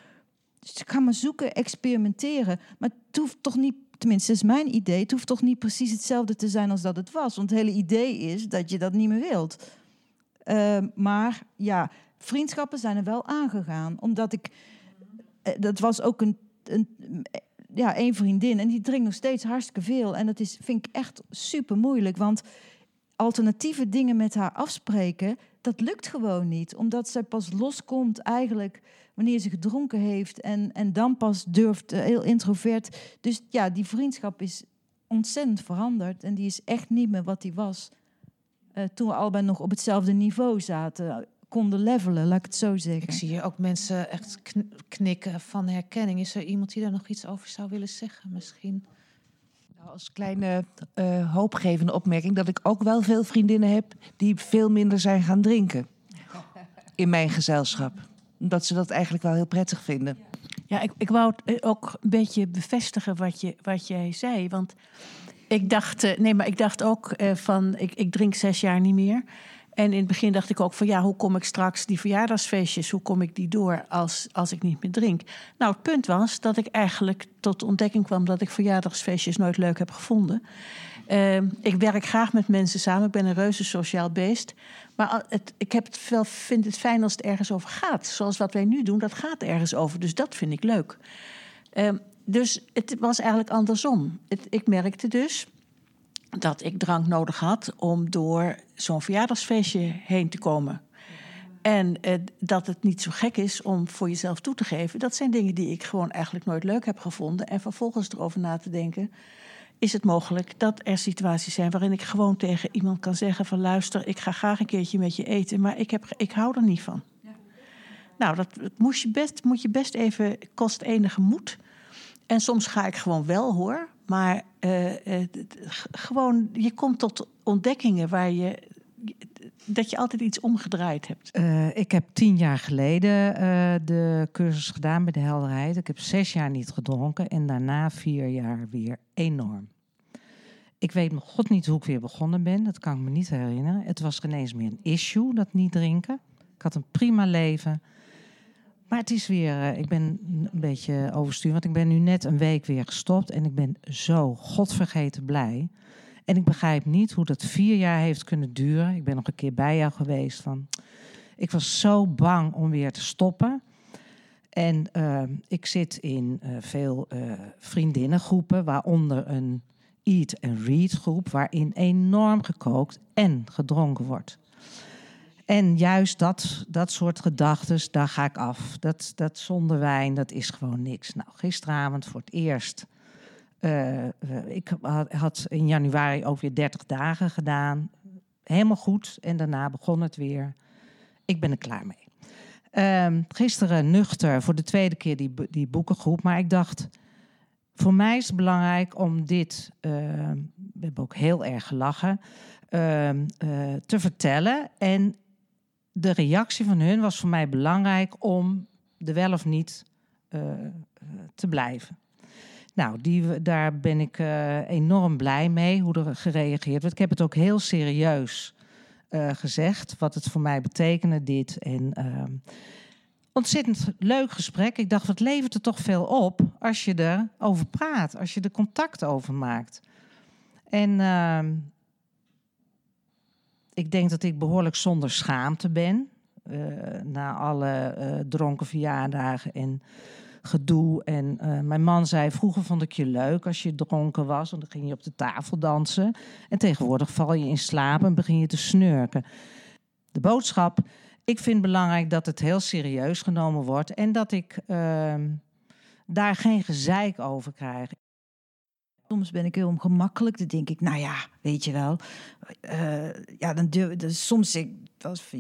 Dus ga maar zoeken, experimenteren. Maar het hoeft toch niet, tenminste, is mijn idee. Het hoeft toch niet precies hetzelfde te zijn als dat het was. Want het hele idee is dat je dat niet meer wilt. Ehm, maar ja, vriendschappen zijn er wel aangegaan. Omdat ik. Eh, dat was ook een, een, ja, een vriendin. En die drinkt nog steeds hartstikke veel. En dat is, vind ik echt super moeilijk. Want alternatieve dingen met haar afspreken, dat lukt gewoon niet. Omdat zij pas loskomt eigenlijk wanneer ze gedronken heeft. En, en dan pas durft, uh, heel introvert. Dus ja, die vriendschap is ontzettend veranderd. En die is echt niet meer wat die was. Uh, toen we allebei nog op hetzelfde niveau zaten konden levelen, laat ik het zo zeggen.
Ik zie hier ook mensen echt knikken van herkenning. Is er iemand die daar nog iets over zou willen zeggen misschien?
Nou, als kleine uh, hoopgevende opmerking dat ik ook wel veel vriendinnen heb die veel minder zijn gaan drinken in mijn gezelschap. Dat ze dat eigenlijk wel heel prettig vinden.
Ja, ik, ik wou eh, ook een beetje bevestigen wat, je, wat jij zei. Want ik dacht, uh, nee, maar ik dacht ook uh, van, ik, ik drink zes jaar niet meer. En in het begin dacht ik ook van ja, hoe kom ik straks die verjaardagsfeestjes, hoe kom ik die door als, als ik niet meer drink? Nou, het punt was dat ik eigenlijk tot ontdekking kwam dat ik verjaardagsfeestjes nooit leuk heb gevonden. Uh, ik werk graag met mensen samen, ik ben een reuze sociaal beest. Maar het, ik heb het wel, vind het fijn als het ergens over gaat. Zoals wat wij nu doen, dat gaat ergens over. Dus dat vind ik leuk. Uh, dus het was eigenlijk andersom. Ik merkte dus dat ik drank nodig had om door zo'n verjaardagsfeestje heen te komen. En eh, dat het niet zo gek is om voor jezelf toe te geven. Dat zijn dingen die ik gewoon eigenlijk nooit leuk heb gevonden. En vervolgens erover na te denken. Is het mogelijk dat er situaties zijn waarin ik gewoon tegen iemand kan zeggen: van luister, ik ga graag een keertje met je eten, maar ik, heb, ik hou er niet van. Ja. Nou, dat moest je best, moet je best even, kost enige moed. En soms ga ik gewoon wel hoor. Maar gewoon, je komt tot ontdekkingen waar je. dat je altijd iets omgedraaid hebt.
Uh, ik heb tien jaar geleden de cursus gedaan bij de helderheid. Ik heb zes jaar niet gedronken en daarna vier jaar weer enorm. Ik weet nog god niet hoe ik weer begonnen ben. Dat kan ik me niet herinneren. Het was geen eens meer een issue, dat niet drinken. Ik had een prima leven. Maar het is weer, uh, ik ben een beetje overstuur, want ik ben nu net een week weer gestopt en ik ben zo godvergeten blij. En ik begrijp niet hoe dat vier jaar heeft kunnen duren. Ik ben nog een keer bij jou geweest. Van, ik was zo bang om weer te stoppen. En uh, ik zit in uh, veel vriendinnengroepen, waaronder een Eat and Read groep, waarin enorm gekookt en gedronken wordt. En juist dat, dat soort gedachten, daar ga ik af. Dat, dat zonder wijn, dat is gewoon niks. Nou, gisteravond voor het eerst. Uh, ik had in januari ook weer 30 dagen gedaan. Helemaal goed. En daarna begon het weer. Ik ben er klaar mee. Uh, gisteren nuchter voor de tweede keer die, die boekengroep. Maar ik dacht, voor mij is het belangrijk om dit, uh, we hebben ook heel erg gelachen, ehm, te vertellen. En de reactie van hun was voor mij belangrijk om er wel of niet uh, te blijven. Nou, die, daar ben ik uh, enorm blij mee hoe er gereageerd wordt. Ik heb het ook heel serieus uh, gezegd, wat het voor mij betekende, dit. En ehm, ontzettend leuk gesprek. Ik dacht, wat levert er toch veel op als je erover praat, als je er contact over maakt. En ehm, ik denk dat ik behoorlijk zonder schaamte ben. Uh, na alle uh, dronken verjaardagen en gedoe. En uh, mijn man zei: Vroeger vond ik je leuk als je dronken was, want dan ging je op de tafel dansen. En tegenwoordig val je in slaap en begin je te snurken. De boodschap: Ik vind belangrijk dat het heel serieus genomen wordt en dat ik ehm, daar geen gezeik over krijg.
Soms ben ik heel ongemakkelijk. Dan denk ik, nou ja, weet je wel. Uh, ja, dan soms ik, was,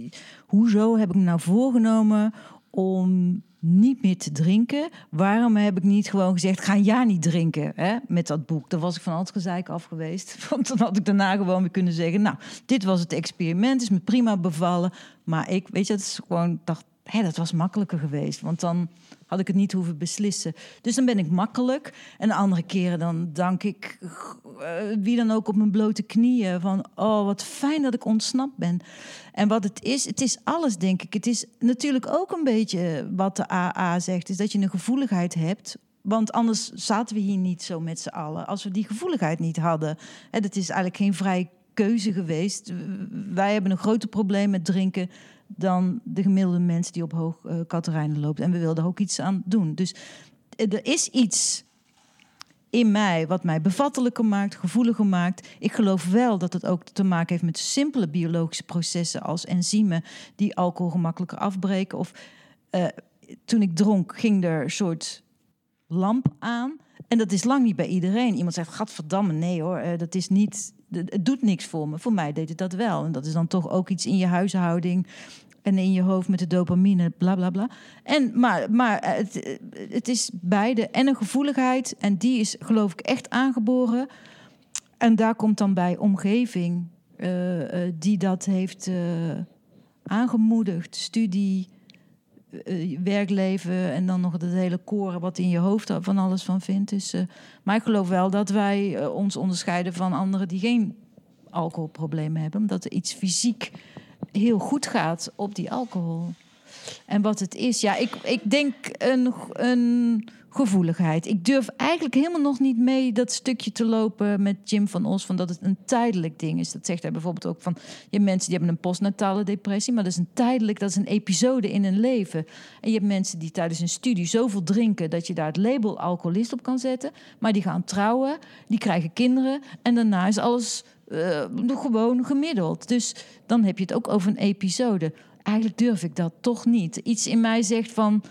hoezo heb ik me nou voorgenomen om niet meer te drinken? Waarom heb ik niet gewoon gezegd, ga ja niet drinken hè, met dat boek? Dan was ik van al het gezeik af geweest. Want dan had ik daarna gewoon weer kunnen zeggen, nou, dit was het experiment, is me prima bevallen. Maar ik, weet je, het is gewoon, dacht, hè, dat was makkelijker geweest. Want dan had ik het niet hoeven beslissen. Dus dan ben ik makkelijk. En de andere keren dan dank ik eh, wie dan ook op mijn blote knieën. Van, oh, wat fijn dat ik ontsnapt ben. En wat het is, het is alles, denk ik. Het is natuurlijk ook een beetje wat de AA zegt. Is dat je een gevoeligheid hebt want anders zaten we hier niet zo met z'n allen. Als we die gevoeligheid niet hadden. Dat is eigenlijk geen vrije keuze geweest. Wij hebben een groter probleem met drinken dan de gemiddelde mens die op hoog uh, Katerijnen loopt. En we wilden ook iets aan doen. Dus er is iets in mij wat mij bevattelijker maakt, gevoeliger maakt. Ik geloof wel dat het ook te maken heeft met simpele biologische processen als enzymen die alcohol gemakkelijker afbreken. Of uh, toen ik dronk, ging er een soort lamp aan. En dat is lang niet bij iedereen. Iemand zegt, gadverdamme, nee hoor, dat is niet... Het doet niks voor me. Voor mij deed het dat wel. En dat is dan toch ook iets in je huishouding en in je hoofd met de dopamine, bla bla bla. En, maar maar het, het is beide en een gevoeligheid. En die is geloof ik echt aangeboren. En daar komt dan bij omgeving uh, uh, die dat heeft uh, aangemoedigd. Studie, werkleven en dan nog het hele koren wat in je hoofd van alles van vindt. Dus, maar ik geloof wel dat wij ons onderscheiden van anderen die geen alcoholproblemen hebben. Omdat er iets fysiek heel goed gaat op die alcohol. En wat het is, ja, ik, ik denk een, een gevoeligheid. Ik durf eigenlijk helemaal nog niet mee dat stukje te lopen met Jim van Os, van dat het een tijdelijk ding is. Dat zegt hij bijvoorbeeld ook van, je hebt mensen die hebben een postnatale depressie, maar dat is een tijdelijk, dat is een episode in een leven. En je hebt mensen die tijdens een studie zoveel drinken dat je daar het label alcoholist op kan zetten, maar die gaan trouwen, die krijgen kinderen en daarna is alles uh, gewoon gemiddeld. Dus dan heb je het ook over een episode. Eigenlijk durf ik dat toch niet. Iets in mij zegt van,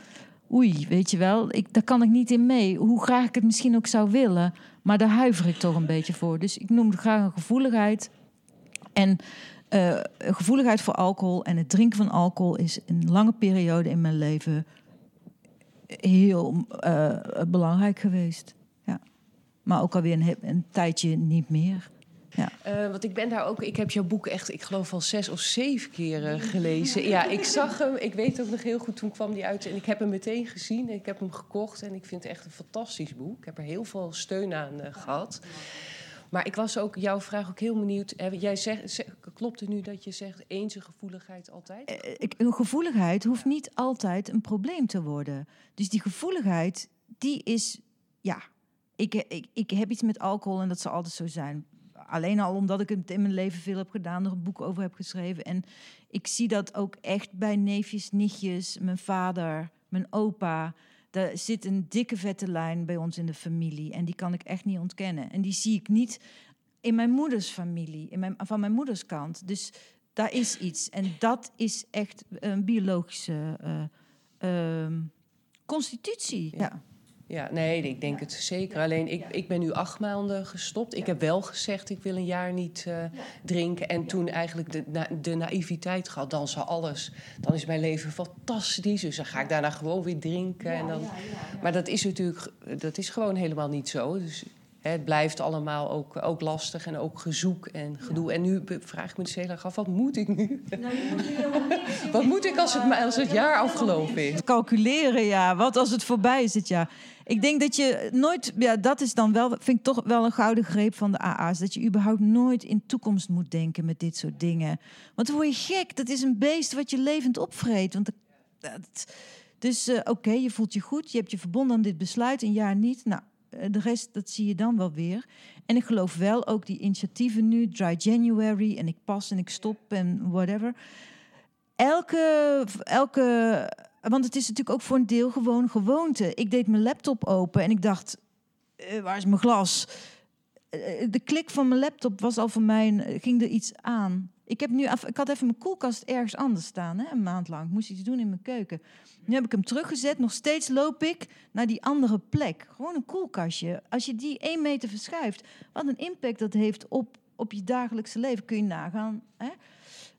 oei, weet je wel, ik, daar kan ik niet in mee. Hoe graag ik het misschien ook zou willen, maar daar huiver ik toch een beetje voor. Dus ik noem het graag een gevoeligheid. En uh, gevoeligheid voor alcohol en het drinken van alcohol is een lange periode in mijn leven heel uh, belangrijk geweest. Ja. Maar ook alweer een, een tijdje niet meer. Ja.
Uh, want ik ben daar ook, ik heb jouw boek echt, ik geloof al zes of zeven keer gelezen. Ja, ik zag hem, ik weet ook nog heel goed, toen kwam die uit en ik heb hem meteen gezien. Ik heb hem gekocht en ik vind het echt een fantastisch boek. Ik heb er heel veel steun aan uh, gehad. Maar ik was ook, jouw vraag ook heel benieuwd. Jij zegt, zeg, klopt het nu dat je zegt eens een gevoeligheid altijd?
Een gevoeligheid hoeft niet altijd een probleem te worden. Dus die gevoeligheid, die is, ja, ik, ik, ik heb iets met alcohol en dat zal altijd zo zijn alleen al omdat ik het in mijn leven veel heb gedaan, er een boek over heb geschreven. En ik zie dat ook echt bij neefjes, nichtjes, mijn vader, mijn opa. Er zit een dikke vette lijn bij ons in de familie. En die kan ik echt niet ontkennen. En die zie ik niet in mijn moeders familie, in mijn, van mijn moeders kant. Dus daar is iets. En dat is echt een biologische uh, constitutie. ja.
Ja, nee, ik denk het zeker. Alleen ik, ik ben nu acht maanden gestopt. Ik heb wel gezegd, ik wil een jaar niet uh, drinken. En toen eigenlijk de, na, de naïviteit gehad, dan zal alles. Dan is mijn leven fantastisch. Dus dan ga ik daarna gewoon weer drinken. En dan, maar dat is natuurlijk, dat is gewoon helemaal niet zo. Dus het blijft allemaal ook, ook lastig en ook gezoek en gedoe. En nu vraag ik me dus heel erg af, wat moet ik nu? Nou, moet wat moet ik als het, als het jaar afgelopen is?
Calculeren, ja. Wat als het voorbij is het jaar? Ik denk dat je nooit, ja, dat is dan wel, vind ik toch wel een gouden greep van de AA's. Dat je überhaupt nooit in toekomst moet denken met dit soort dingen. Want dan word je gek. Dat is een beest wat je levend opvreet. Want dat, dus uh, oké, je voelt je goed. Je hebt je verbonden aan dit besluit, een jaar niet. Nou, eh, de rest, dat zie je dan wel weer. En ik geloof wel ook die initiatieven nu, Dry January en ik pas en ik stop en whatever. Elke, elke, want het is natuurlijk ook voor een deel gewoon gewoonte. Ik deed mijn laptop open en ik dacht, uh, waar is mijn glas? Uh, de klik van mijn laptop was al voor mij, ging er iets aan. Ik, heb nu, ik had even mijn koelkast ergens anders staan, hè, een maand lang. Ik moest iets doen in mijn keuken. Nu heb ik hem teruggezet. Nog steeds loop ik naar die andere plek. Gewoon een koelkastje. Als je die één meter verschuift, wat een impact dat heeft op, op je dagelijkse leven, kun je nagaan. Hè?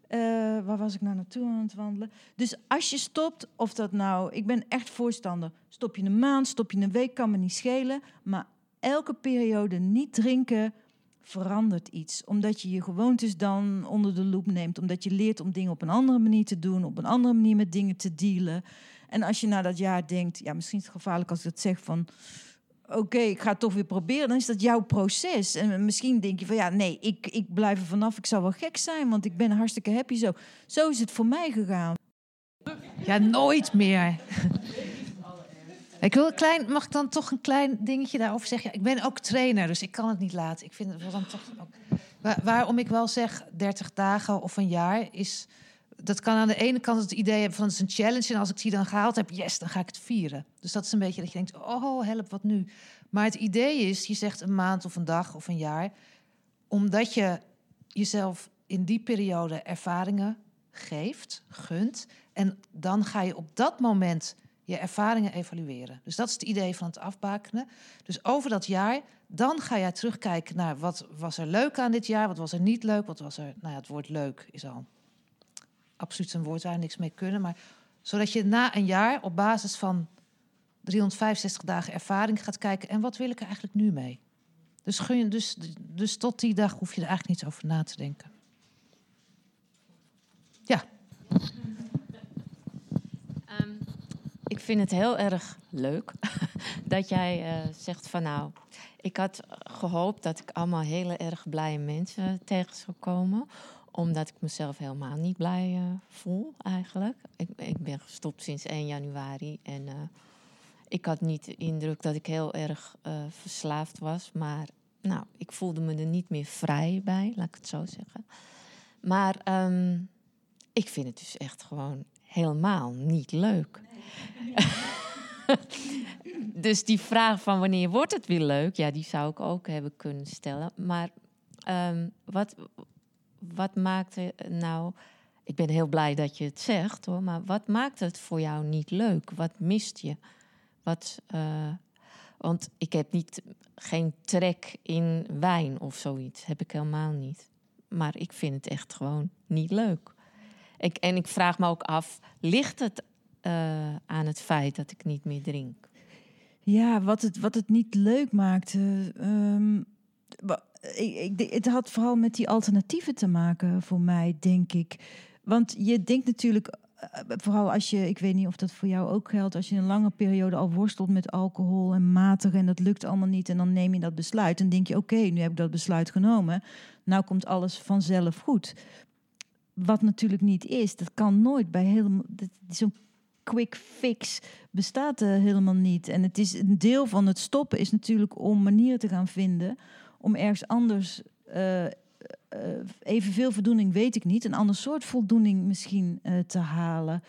Uh, waar was ik nou naartoe aan het wandelen? Dus als je stopt, of dat nou, ik ben echt voorstander. Stop je een maand, stop je een week, kan me niet schelen. Maar elke periode niet drinken verandert iets. Omdat je je gewoontes dan onder de loep neemt. Omdat je leert om dingen op een andere manier te doen. Op een andere manier met dingen te dealen. En als je na dat jaar denkt, ja, misschien is het gevaarlijk als ik dat zeg van. Oké, ik ga het toch weer proberen. Dan is dat jouw proces. En misschien denk je van ja, nee, ik, ik blijf er vanaf. Ik zou wel gek zijn, want ik ben hartstikke happy zo. Zo is het voor mij gegaan.
Ja, nooit meer. Ik wil een klein, mag ik dan toch een klein dingetje daarover zeggen? Ik ben ook trainer, dus ik kan het niet laten. Ik vind het dan toch ook. Waar- waarom ik wel zeg 30 dagen of een jaar is. Dat kan aan de ene kant het idee hebben van het is een challenge. En als ik die dan gehaald heb, yes, dan ga ik het vieren. Dus dat is een beetje dat je denkt, oh help, wat nu? Maar het idee is, je zegt een maand of een dag of een jaar. Omdat je jezelf in die periode ervaringen geeft, gunt. En dan ga je op dat moment je ervaringen evalueren. Dus dat is het idee van het afbakenen. Dus over dat jaar, dan ga jij terugkijken naar wat was er leuk aan dit jaar, wat was er niet leuk, wat was er. Nou ja, het woord leuk is al absoluut een woord waar niks mee kunnen. Maar zodat je na een jaar op basis van 365 dagen ervaring gaat kijken en wat wil ik er eigenlijk nu mee? Dus, gun je, dus, dus tot die dag hoef je er eigenlijk niet over na te denken. Ja.
Ehm, ik vind het heel erg leuk dat jij eh, zegt van nou, ik had gehoopt dat ik allemaal hele erg blije mensen tegen zou komen. Omdat ik mezelf helemaal niet blij eh, voel eigenlijk. Ik, ik ben gestopt sinds 1 januari en eh, ik had niet de indruk dat ik heel erg verslaafd was. Maar nou, ik voelde me er niet meer vrij bij, laat ik het zo zeggen. Maar ehm, ik vind het dus echt gewoon helemaal niet leuk. dus die vraag van wanneer wordt het weer leuk, ja, die zou ik ook hebben kunnen stellen. Maar ehm, wat, wat maakt het nou. Ik ben heel blij dat je het zegt hoor, maar wat maakt het voor jou niet leuk? Wat mist je? Wat, eh, want ik heb niet, geen trek in wijn of zoiets. Heb ik helemaal niet. Maar ik vind het echt gewoon niet leuk. Ik, en ik vraag me ook af, ligt het eh, aan het feit dat ik niet meer drink?
Ja, wat het, wat het niet leuk maakte. ehm, ik, ik, het had vooral met die alternatieven te maken voor mij, denk ik. Want je denkt natuurlijk, eh, vooral als je, ik weet niet of dat voor jou ook geldt, als je een lange periode al worstelt met alcohol en matig en dat lukt allemaal niet en dan neem je dat besluit. Dan denk je, oké, nu heb ik dat besluit genomen. Nou komt alles vanzelf goed. Wat natuurlijk niet is, dat kan nooit bij helemaal. Zo'n quick fix bestaat er helemaal niet. En het is een deel van het stoppen is natuurlijk om manieren te gaan vinden om ergens anders eh, eh, evenveel voldoening weet ik niet, een ander soort voldoening misschien eh, te halen.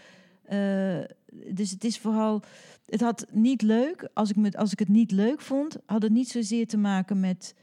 Dus het is vooral, het had niet leuk. Als ik, met, als ik het niet leuk vond, had het niet zozeer te maken met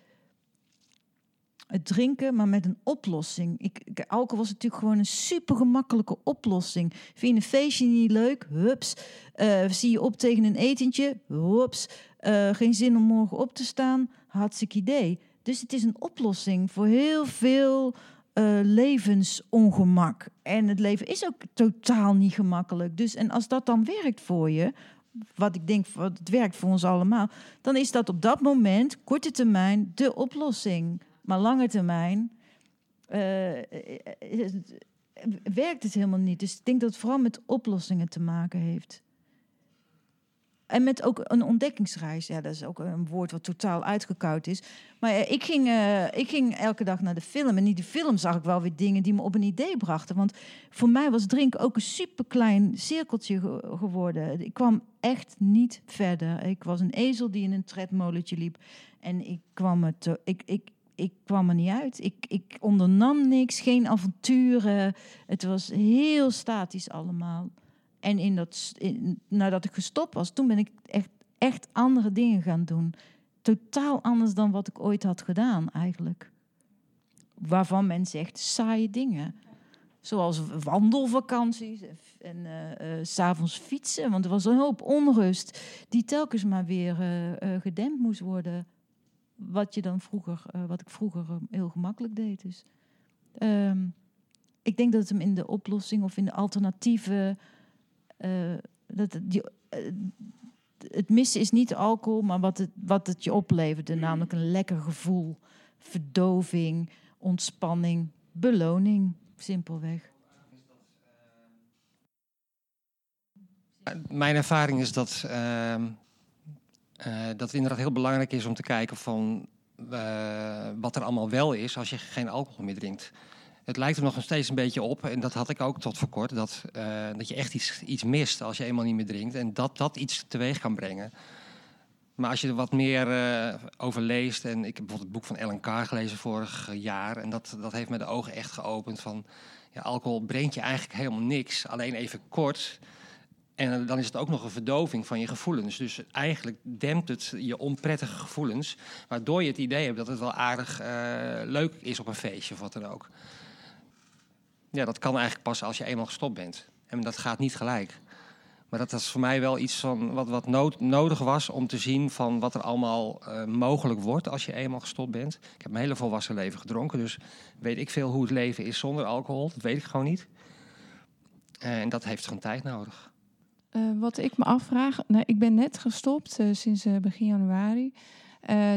het drinken, maar met een oplossing. Ik, alcohol was natuurlijk gewoon een super gemakkelijke oplossing. Vind je een feestje niet leuk? Hups. Eh, zie je op tegen een etentje? Hups. Eh, geen zin om morgen op te staan? Hartstikke idee. Dus het is een oplossing voor heel veel eh, levensongemak. En het leven is ook totaal niet gemakkelijk. Dus en als dat dan werkt voor je, wat ik denk wat het werkt voor ons allemaal, dan is dat op dat moment, korte termijn, de oplossing. Maar lange termijn eh, eh, eh, werkt het helemaal niet. Dus ik denk dat het vooral met oplossingen te maken heeft. En met ook een ontdekkingsreis. Ja, dat is ook een woord wat totaal uitgekoud is. Maar ik, ging, ik ging elke dag naar de film. En in die film zag ik wel weer dingen die me op een idee brachten. Want voor mij was drinken ook een superklein cirkeltje ge- geworden. Ik kwam echt niet verder. Ik was een ezel die in een tredmolentje liep. En ik kwam, het, ik, ik, ik kwam er niet uit. Ik, ik ondernam niks, geen avonturen. Het was heel statisch allemaal. En in dat, nadat ik gestopt was, toen ben ik echt, echt andere dingen gaan doen. Totaal anders dan wat ik ooit had gedaan, eigenlijk. Waarvan men zegt saaie dingen. Zoals wandelvakanties en, en eh, eh, s'avonds fietsen. Want er was een hoop onrust die telkens maar weer eh, gedempt moest worden. Wat, je dan vroeger, eh, wat ik vroeger eh, heel gemakkelijk deed. Dus, ehm, ik denk dat het hem in de oplossing of in de alternatieve. eh, dat het, die, het missen is niet alcohol, maar wat het, wat het je opleverde. Namelijk een lekker gevoel verdoving, ontspanning, beloning, simpelweg.
Mijn ervaring is dat, uh, dat het inderdaad heel belangrijk is om te kijken van uh, wat er allemaal wel is als je geen alcohol meer drinkt. Het lijkt er nog steeds een beetje op, en dat had ik ook tot voor kort, dat, uh, dat je echt iets, iets mist als je eenmaal niet meer drinkt. En dat dat iets teweeg kan brengen. Maar als je er wat meer over leest, en ik heb bijvoorbeeld het boek van Ellen Carr gelezen vorig jaar, en dat, dat heeft me de ogen echt geopend van, ja, alcohol brengt je eigenlijk helemaal niks, alleen even kort. En dan is het ook nog een verdoving van je gevoelens. Dus eigenlijk dempt het je onprettige gevoelens, waardoor je het idee hebt dat het wel aardig uh, leuk is op een feestje of wat dan ook. Ja, dat kan eigenlijk pas als je eenmaal gestopt bent. En dat gaat niet gelijk. Maar dat was voor mij wel iets van wat, wat nodig was om te zien van wat er allemaal uh, mogelijk wordt als je eenmaal gestopt bent. Ik heb mijn hele volwassen leven gedronken, dus weet ik veel hoe het leven is zonder alcohol. Dat weet ik gewoon niet. En dat heeft gewoon tijd nodig.
Uh, wat ik me afvraag, nou, ik ben net gestopt uh, sinds begin januari.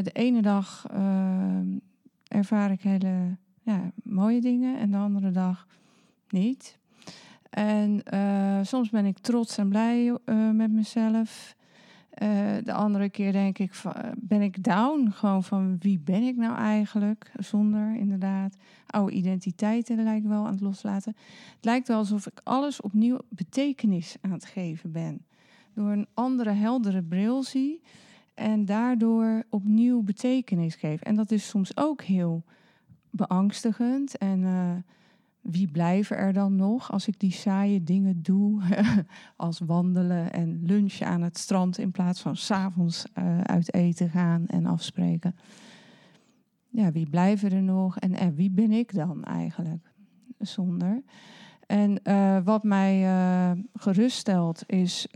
de ene dag ervaar ik hele ja, mooie dingen en de andere dag niet. En soms ben ik trots en blij met mezelf. Uh, de andere keer denk ik, van, ben ik down. Gewoon van wie ben ik nou eigenlijk? Zonder inderdaad oude identiteiten lijkt wel aan het loslaten. Het lijkt wel alsof ik alles opnieuw betekenis aan het geven ben. Door een andere, heldere bril zie. En daardoor opnieuw betekenis geef. En dat is soms ook heel beangstigend. En wie blijven er dan nog als ik die saaie dingen doe, als wandelen en lunchen aan het strand in plaats van s'avonds uh, uit eten gaan en afspreken? Ja, wie blijven er nog en, en wie ben ik dan eigenlijk zonder? En uh, wat mij uh, geruststelt is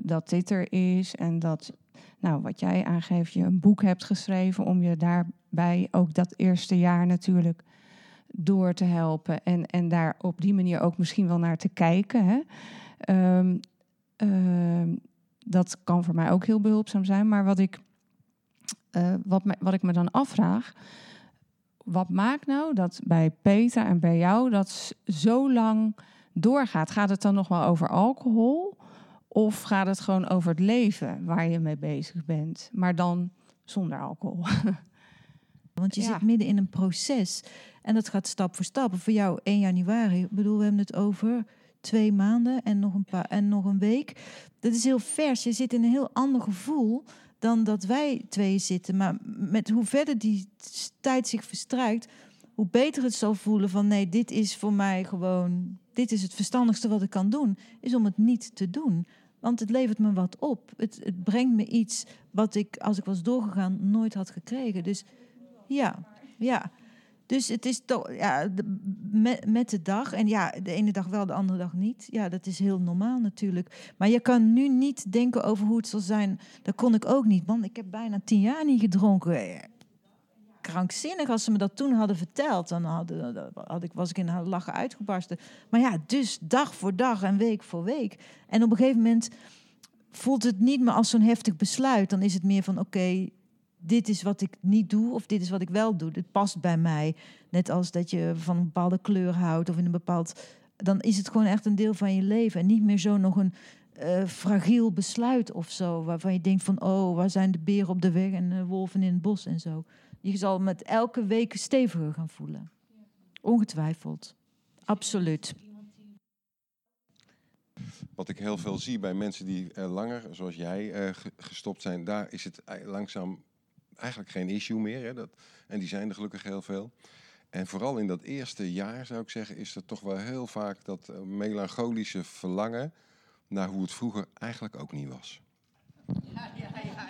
dat dit er is en dat, nou, wat jij aangeeft, je een boek hebt geschreven om je daarbij ook dat eerste jaar natuurlijk door te helpen en, en daar op die manier ook misschien wel naar te kijken. Hè. Um, uh, dat kan voor mij ook heel behulpzaam zijn. Maar wat ik, uh, wat, me, wat ik me dan afvraag, wat maakt nou dat bij Peter en bij jou dat zo lang doorgaat? Gaat het dan nog wel over alcohol? Of gaat het gewoon over het leven waar je mee bezig bent, maar dan zonder alcohol?
Want je ja. zit midden in een proces en dat gaat stap voor stap. Voor jou 1 januari, ik bedoel, we hebben het over twee maanden en nog een, paar, en nog een week. Dat is heel vers. Je zit in een heel ander gevoel dan dat wij twee zitten. Maar met hoe verder die tijd zich verstrijkt, hoe beter het zal voelen van nee, dit is voor mij gewoon, dit is het verstandigste wat ik kan doen, is om het niet te doen. Want het levert me wat op. Het, het brengt me iets wat ik, als ik was doorgegaan, nooit had gekregen. Dus ja, ja. Dus het is toch ja, met, de dag. En ja, de ene dag wel, de andere dag niet. Ja, dat is heel normaal natuurlijk. Maar je kan nu niet denken over hoe het zal zijn. Dat kon ik ook niet. Want ik heb bijna tien jaar niet gedronken. Krankzinnig als ze me dat toen hadden verteld. Dan had, ik, was ik in een lachen uitgebarsten. Maar ja, dus dag voor dag en week voor week. En op een gegeven moment voelt het niet meer als zo'n heftig besluit. Dan is het meer van oké, dit is wat ik niet doe of dit is wat ik wel doe. Dit past bij mij. Net als dat je van een bepaalde kleur houdt of in een bepaald. Dan is het gewoon echt een deel van je leven. En niet meer zo nog een uh, fragiel besluit of zo. Waarvan je denkt van oh, waar zijn de beren op de weg en de wolven in het bos en zo. Je zal met elke week steviger gaan voelen. Ongetwijfeld. Absoluut.
Wat ik heel veel zie bij mensen die uh, langer, zoals jij, gestopt zijn, daar is het langzaam eigenlijk geen issue meer. Hè, dat, en die zijn er gelukkig heel veel. En vooral in dat eerste jaar, zou ik zeggen, is er toch wel heel vaak dat uh, melancholische verlangen naar hoe het vroeger eigenlijk ook niet was. Ja, ja, ja.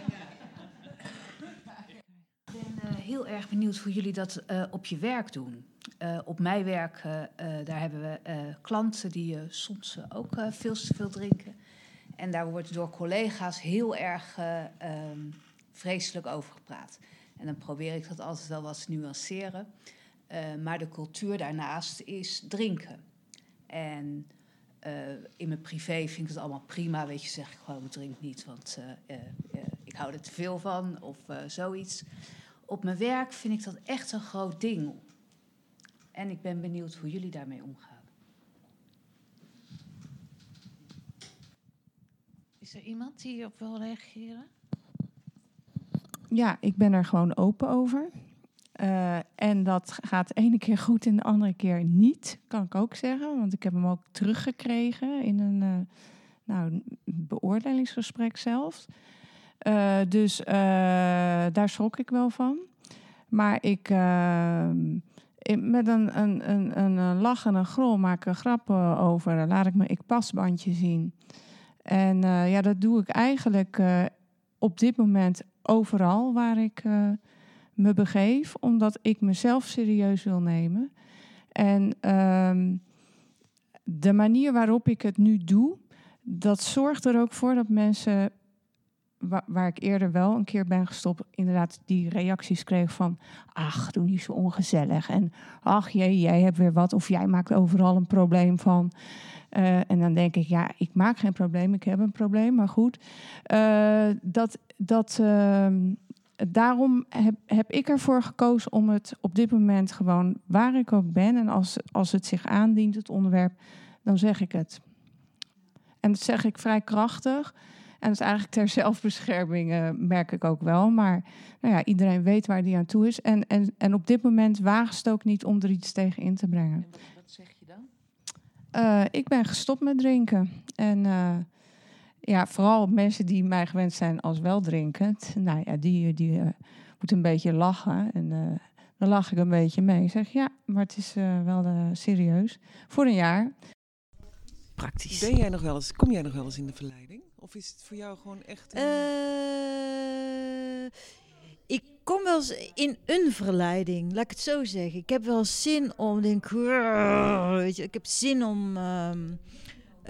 Ik ben uh, heel erg benieuwd hoe jullie dat uh, op je werk doen. op mijn werk, daar hebben we klanten die soms ook veel te veel drinken. En daar wordt door collega's heel erg um, vreselijk over gepraat. En dan probeer ik dat altijd wel wat te nuanceren. Uh, maar de cultuur daarnaast is drinken. En uh, in mijn privé vind ik het allemaal prima. Weet je, zeg ik gewoon, ik drink niet, want uh, ik hou er te veel van of zoiets.
op mijn werk vind ik dat echt een groot ding. En ik ben benieuwd hoe jullie daarmee omgaan.
Is er iemand die hierop wil reageren?
Ja, ik ben er gewoon open over. Uh, en dat gaat de ene keer goed en de andere keer niet, kan ik ook zeggen. Want ik heb hem ook teruggekregen in een, uh, nou, beoordelingsgesprek zelfs. Uh, dus daar schrok ik wel van. Maar ik, met een, een, een, een lach en een grol maak er grappen over. Laat ik mijn ik pasbandje zien. En ja, dat doe ik eigenlijk op dit moment overal waar ik me begeef, omdat ik mezelf serieus wil nemen. En ehm, de manier waarop ik het nu doe, dat zorgt er ook voor dat mensen, waar, waar, ik eerder wel een keer ben gestopt, inderdaad die reacties kreeg van, ach, doe niet zo ongezellig. En ach jee, jij hebt weer wat, of jij maakt overal een probleem van. Uh, en dan denk ik, ja, ik maak geen probleem, ik heb een probleem, maar goed. Uh, dat, dat, uh, daarom heb, heb ik ervoor gekozen om het op dit moment gewoon waar ik ook ben en als, als het zich aandient, het onderwerp, dan zeg ik het. En dat zeg ik vrij krachtig. En dat is eigenlijk ter zelfbescherming, uh, merk ik ook wel. Maar nou ja, iedereen weet waar die aan toe is. En, en, en op dit moment waagt het ook niet om er iets tegen in te brengen.
En wat, zeg je?
Uh, ik ben gestopt met drinken. En uh, ja, vooral mensen die mij gewend zijn als weldrinkend. Nou ja, die, die uh, moeten een beetje lachen. En uh, dan lach ik een beetje mee. Ik zeg ja, maar het is uh, wel serieus. Voor een jaar.
Praktisch. Ben jij nog wel eens, kom jij nog wel eens in de verleiding? Of is het voor jou gewoon echt... Een...
kom wel in een verleiding, laat ik het zo zeggen. Ik heb wel zin om, denk, weet je, ik heb zin om... Um,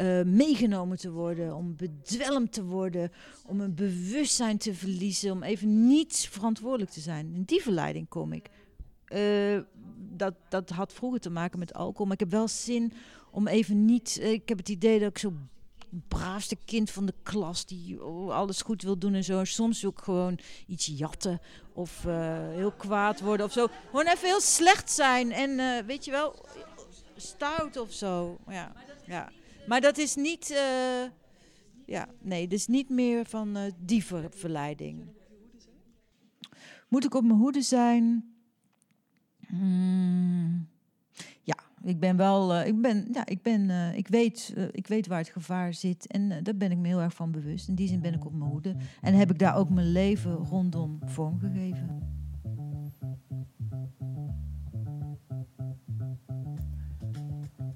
uh, meegenomen te worden, om bedwelmd te worden, om een bewustzijn te verliezen, om even niet verantwoordelijk te zijn. In die verleiding kom ik. Uh, dat, dat had vroeger te maken met alcohol, maar ik heb wel zin om even niet. Uh, ik heb het idee dat ik zo braafste kind van de klas die alles goed wil doen en zo. En soms ik gewoon iets jatten of heel kwaad worden of zo. Gewoon even heel slecht zijn en weet je wel, stout of zo. Ja, ja. Maar dat is niet, uh, ja, nee, dus niet meer van uh, verleiding. Moet ik op mijn hoede zijn? Hmm. Ik ben wel, uh, ik ben, ja, ik ben, ik weet, ik weet waar het gevaar zit en daar ben ik me heel erg van bewust. In die zin ben ik op mijn hoede en heb ik daar ook mijn leven rondom vormgegeven.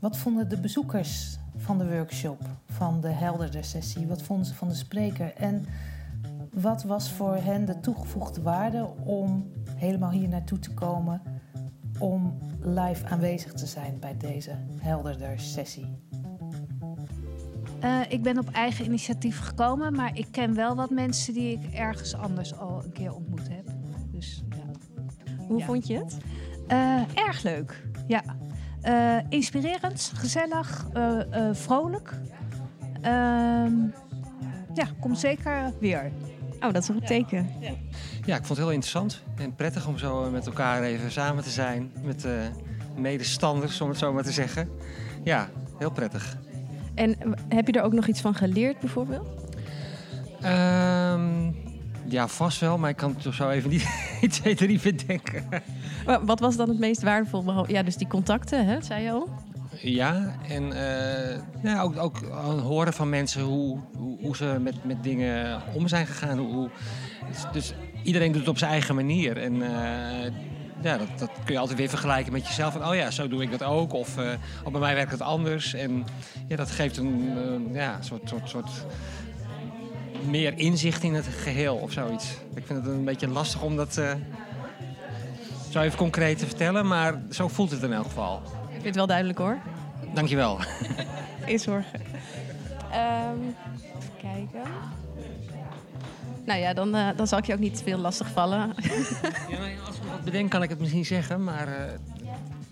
Wat vonden de bezoekers van de workshop, van de helderde sessie? Wat vonden ze van de spreker? En wat was voor hen de toegevoegde waarde om helemaal hier naartoe te komen om live aanwezig te zijn bij deze helderder sessie?
Uh, ik ben op eigen initiatief gekomen, maar ik ken wel wat mensen die ik ergens anders al een keer ontmoet heb. Dus, ja.
Hoe ja. vond je het?
Uh, erg leuk, ja. Uh, inspirerend, gezellig, uh, uh, vrolijk. Ehm, ja, kom zeker weer.
Oh, dat is een goed teken.
Ja. Ja. ik vond het heel interessant en prettig om zo met elkaar even samen te zijn. Met medestanders, om het zo maar te zeggen. Ja, heel prettig.
En heb je er ook nog iets van geleerd bijvoorbeeld?
Um, ja, vast wel, maar ik kan het toch zo even niet 1, 2, 3 bedenken.
Wat was dan het meest waardevol? Ja, dus die contacten, hè, zei je al?
Ja, en uh, ja, ook, ook horen van mensen hoe, hoe, hoe, ze met, met dingen om zijn gegaan. Hoe, dus, dus, iedereen doet het op zijn eigen manier. En uh, ja, dat, dat, kun je altijd weer vergelijken met jezelf. Van, oh ja, zo doe ik dat ook. Of, uh, of bij mij werkt het anders. En ja, dat geeft een ja, soort, soort, soort meer inzicht in het geheel of zoiets. Ik vind het een beetje lastig om dat uh, zo even concreet te vertellen, maar zo voelt het in elk geval.
Ik vind het wel duidelijk hoor.
Dankjewel.
Geen zorgen. Um, even kijken. Nou ja, dan, uh, dan zal ik je ook niet te veel lastig vallen.
ja, als ik wat bedenk kan ik het misschien zeggen, maar uh,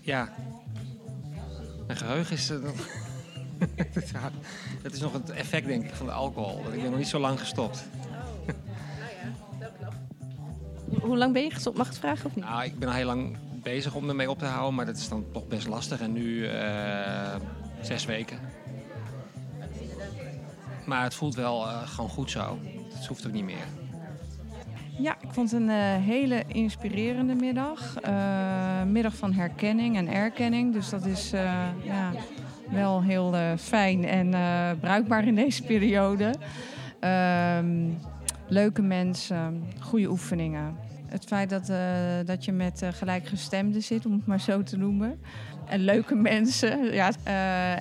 ja. Mijn geheugen is... dat is nog het effect, denk ik, van de alcohol. Ik ben nog niet zo lang gestopt.
Nou ja, dat klopt. hoe lang ben je gestopt? Mag ik het vragen of niet?
Nou, ik ben al heel lang bezig om ermee op te houden, maar dat is dan toch best lastig. En nu eh, zes weken. Maar het voelt wel eh, gewoon goed zo. Het hoeft ook niet meer.
Ja, ik vond het een eh, hele inspirerende middag. Eh, middag van herkenning en erkenning. Dus dat is eh, ja, wel heel fijn en bruikbaar in deze periode. Ehm, leuke mensen, goede oefeningen. Het feit dat, dat je met gelijkgestemden zit, om het maar zo te noemen. En leuke mensen. Ja.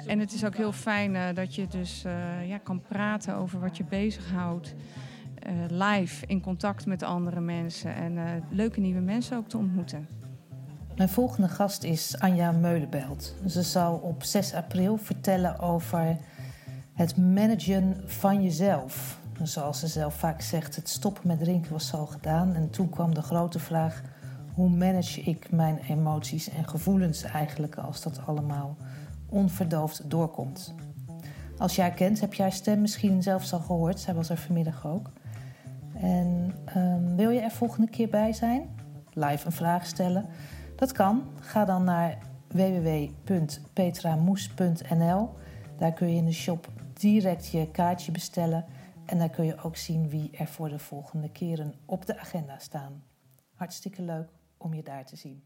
En het is ook heel fijn dat je dus ja, kan praten over wat je bezighoudt. Eh, live in contact met andere mensen. En eh, leuke nieuwe mensen ook te ontmoeten.
Mijn volgende gast is Anja Meulenbelt. Ze zal op 6 april vertellen over het managen van jezelf. Zoals ze zelf vaak zegt, het stoppen met drinken was al gedaan. En toen kwam de grote vraag, hoe manage ik mijn emoties en gevoelens eigenlijk als dat allemaal onverdoofd doorkomt. Als jij haar kent, heb jij haar stem misschien zelfs al gehoord. Zij was er vanmiddag ook. En ehm, wil je er volgende keer bij zijn? Live een vraag stellen? Dat kan. Ga dan naar www.petramoes.nl. Daar kun je in de shop direct je kaartje bestellen. En daar kun je ook zien wie er voor de volgende keren op de agenda staan. Hartstikke leuk om je daar te zien.